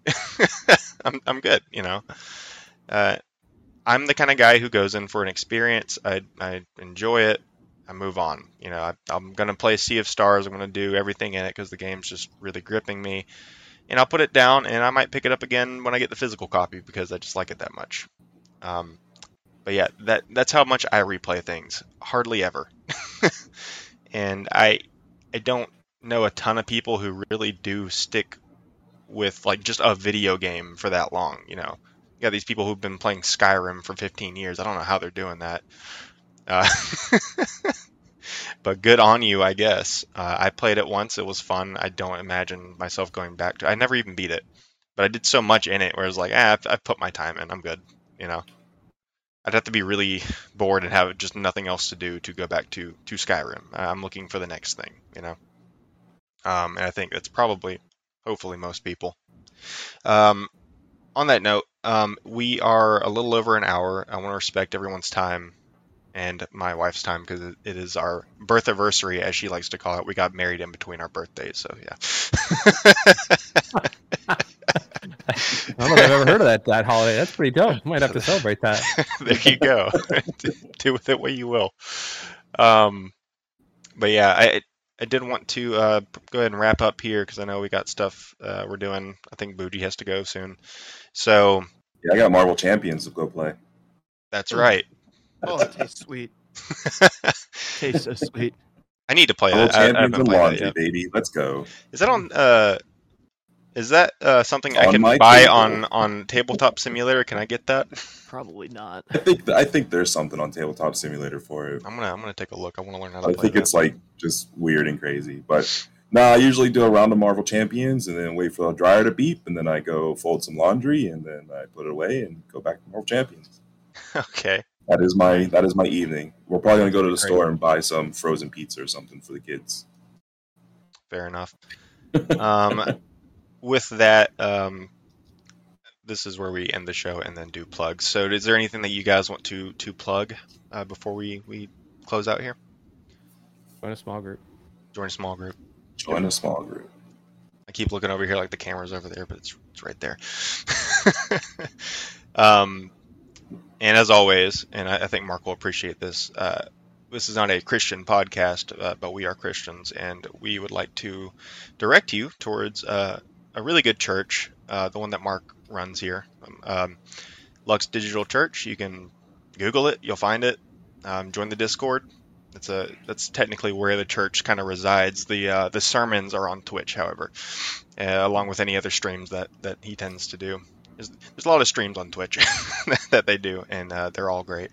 I'm, I'm good, you know. Uh, I'm the kind of guy who goes in for an experience. I, I enjoy it. I move on. You know, I, am going to play Sea of Stars. I'm going to do everything in it because the game's just really gripping me. And I'll put it down, and I might pick it up again when I get the physical copy because I just like it that much. Um, but yeah, that that's how much I replay things. Hardly ever. and I I don't know a ton of people who really do stick with like just a video game for that long. You know, you got these people who've been playing Skyrim for 15 years. I don't know how they're doing that. Uh, but good on you, I guess. Uh, I played it once; it was fun. I don't imagine myself going back to. I never even beat it, but I did so much in it where I was like, ah, I've put my time in. I'm good. You know. I'd have to be really bored and have just nothing else to do to go back to to Skyrim. I'm looking for the next thing, you know. Um, and I think that's probably, hopefully, most people. Um, on that note, um, we are a little over an hour. I want to respect everyone's time and my wife's time because it is our birth anniversary, as she likes to call it. We got married in between our birthdays, so yeah. I don't know if I've ever heard of that that holiday. That's pretty dope. Might have to celebrate that. there you go. Do with it what you will. Um, but yeah, I I did want to uh, go ahead and wrap up here because I know we got stuff uh, we're doing. I think Buuji has to go soon. So yeah, I got Marvel Champions to go play. That's right. Oh, it tastes sweet. tastes so sweet. I need to play Marvel that. Champions I, I and laundry, baby. Let's go. Is that on? Uh, is that uh, something on I can buy table. on on Tabletop Simulator? Can I get that? Probably not. I think I think there's something on Tabletop Simulator for it. I'm gonna I'm gonna take a look. I want to learn how to. I think that. it's like just weird and crazy, but. Nah, I usually do a round of Marvel Champions and then wait for the dryer to beep, and then I go fold some laundry, and then I put it away and go back to Marvel Champions. Okay. That is my that is my evening. We're probably gonna go to the Great. store and buy some frozen pizza or something for the kids. fair enough. Um, with that, um, this is where we end the show and then do plugs. So, is there anything that you guys want to to plug uh, before we we close out here? Join a small group. Join a small group. Join a small group. I keep looking over here like the camera's over there, but it's it's right there. um, and as always, and I, I think Mark will appreciate this. Uh, this is not a Christian podcast, uh, but we are Christians, and we would like to direct you towards uh, a really good church, uh, the one that Mark runs here, um, Lux Digital Church. You can Google it, you'll find it. Um, join the Discord. That's a that's technically where the church kind of resides. The uh, the sermons are on Twitch, however, uh, along with any other streams that that he tends to do. There's, there's a lot of streams on Twitch that they do, and uh, they're all great.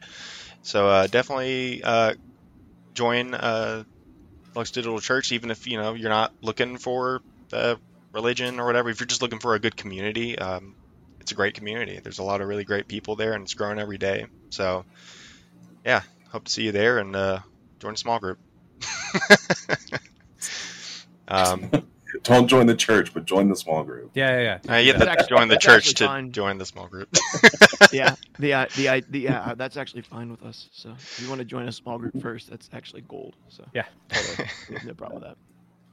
So uh, definitely uh, join uh, Lux Digital Church, even if you know you're not looking for religion or whatever. If you're just looking for a good community, um, it's a great community. There's a lot of really great people there, and it's growing every day. So yeah, hope to see you there and uh, join a small group. um, Don't join the church, but join the small group. Yeah, yeah, yeah. uh, you have That's to actually- join the church to fine. join the small group. yeah, the uh, the uh, the yeah, that's actually fine with us. So if you want to join a small group first, that's actually gold. So Yeah. totally, no problem with that.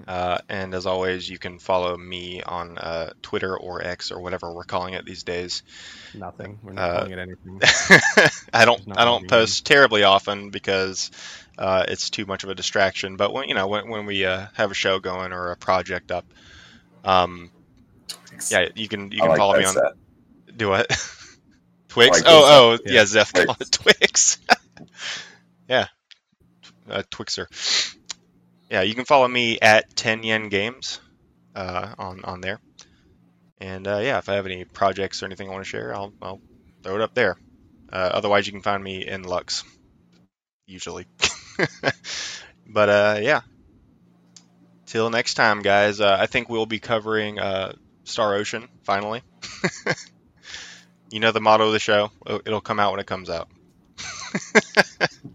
Uh, and as always, you can follow me on uh, Twitter or X or whatever we're calling it these days. Nothing. We're not Uh, calling it anything. I don't I don't really post terribly often because uh, it's too much of a distraction. But when you know when, when we uh, have a show going or a project up, um, yeah, you can you can like follow me on set. do what Twix. like oh oh Yeah. yeah, Zeph Twix. called it Twix. yeah, Twixer. Yeah, you can follow me at Ten Yen Games uh, on on there. And uh, yeah, if I have any projects or anything I want to share, I'll I'll throw it up there. Uh, otherwise, you can find me in Lux, usually. but uh, yeah, till next time, guys. Uh, I think we'll be covering uh, Star Ocean finally. you know the motto of the show. It'll- It'll come out when it comes out.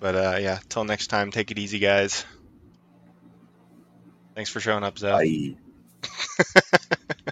but uh, yeah, till next time, take it easy, guys. Thanks for showing up. Bye.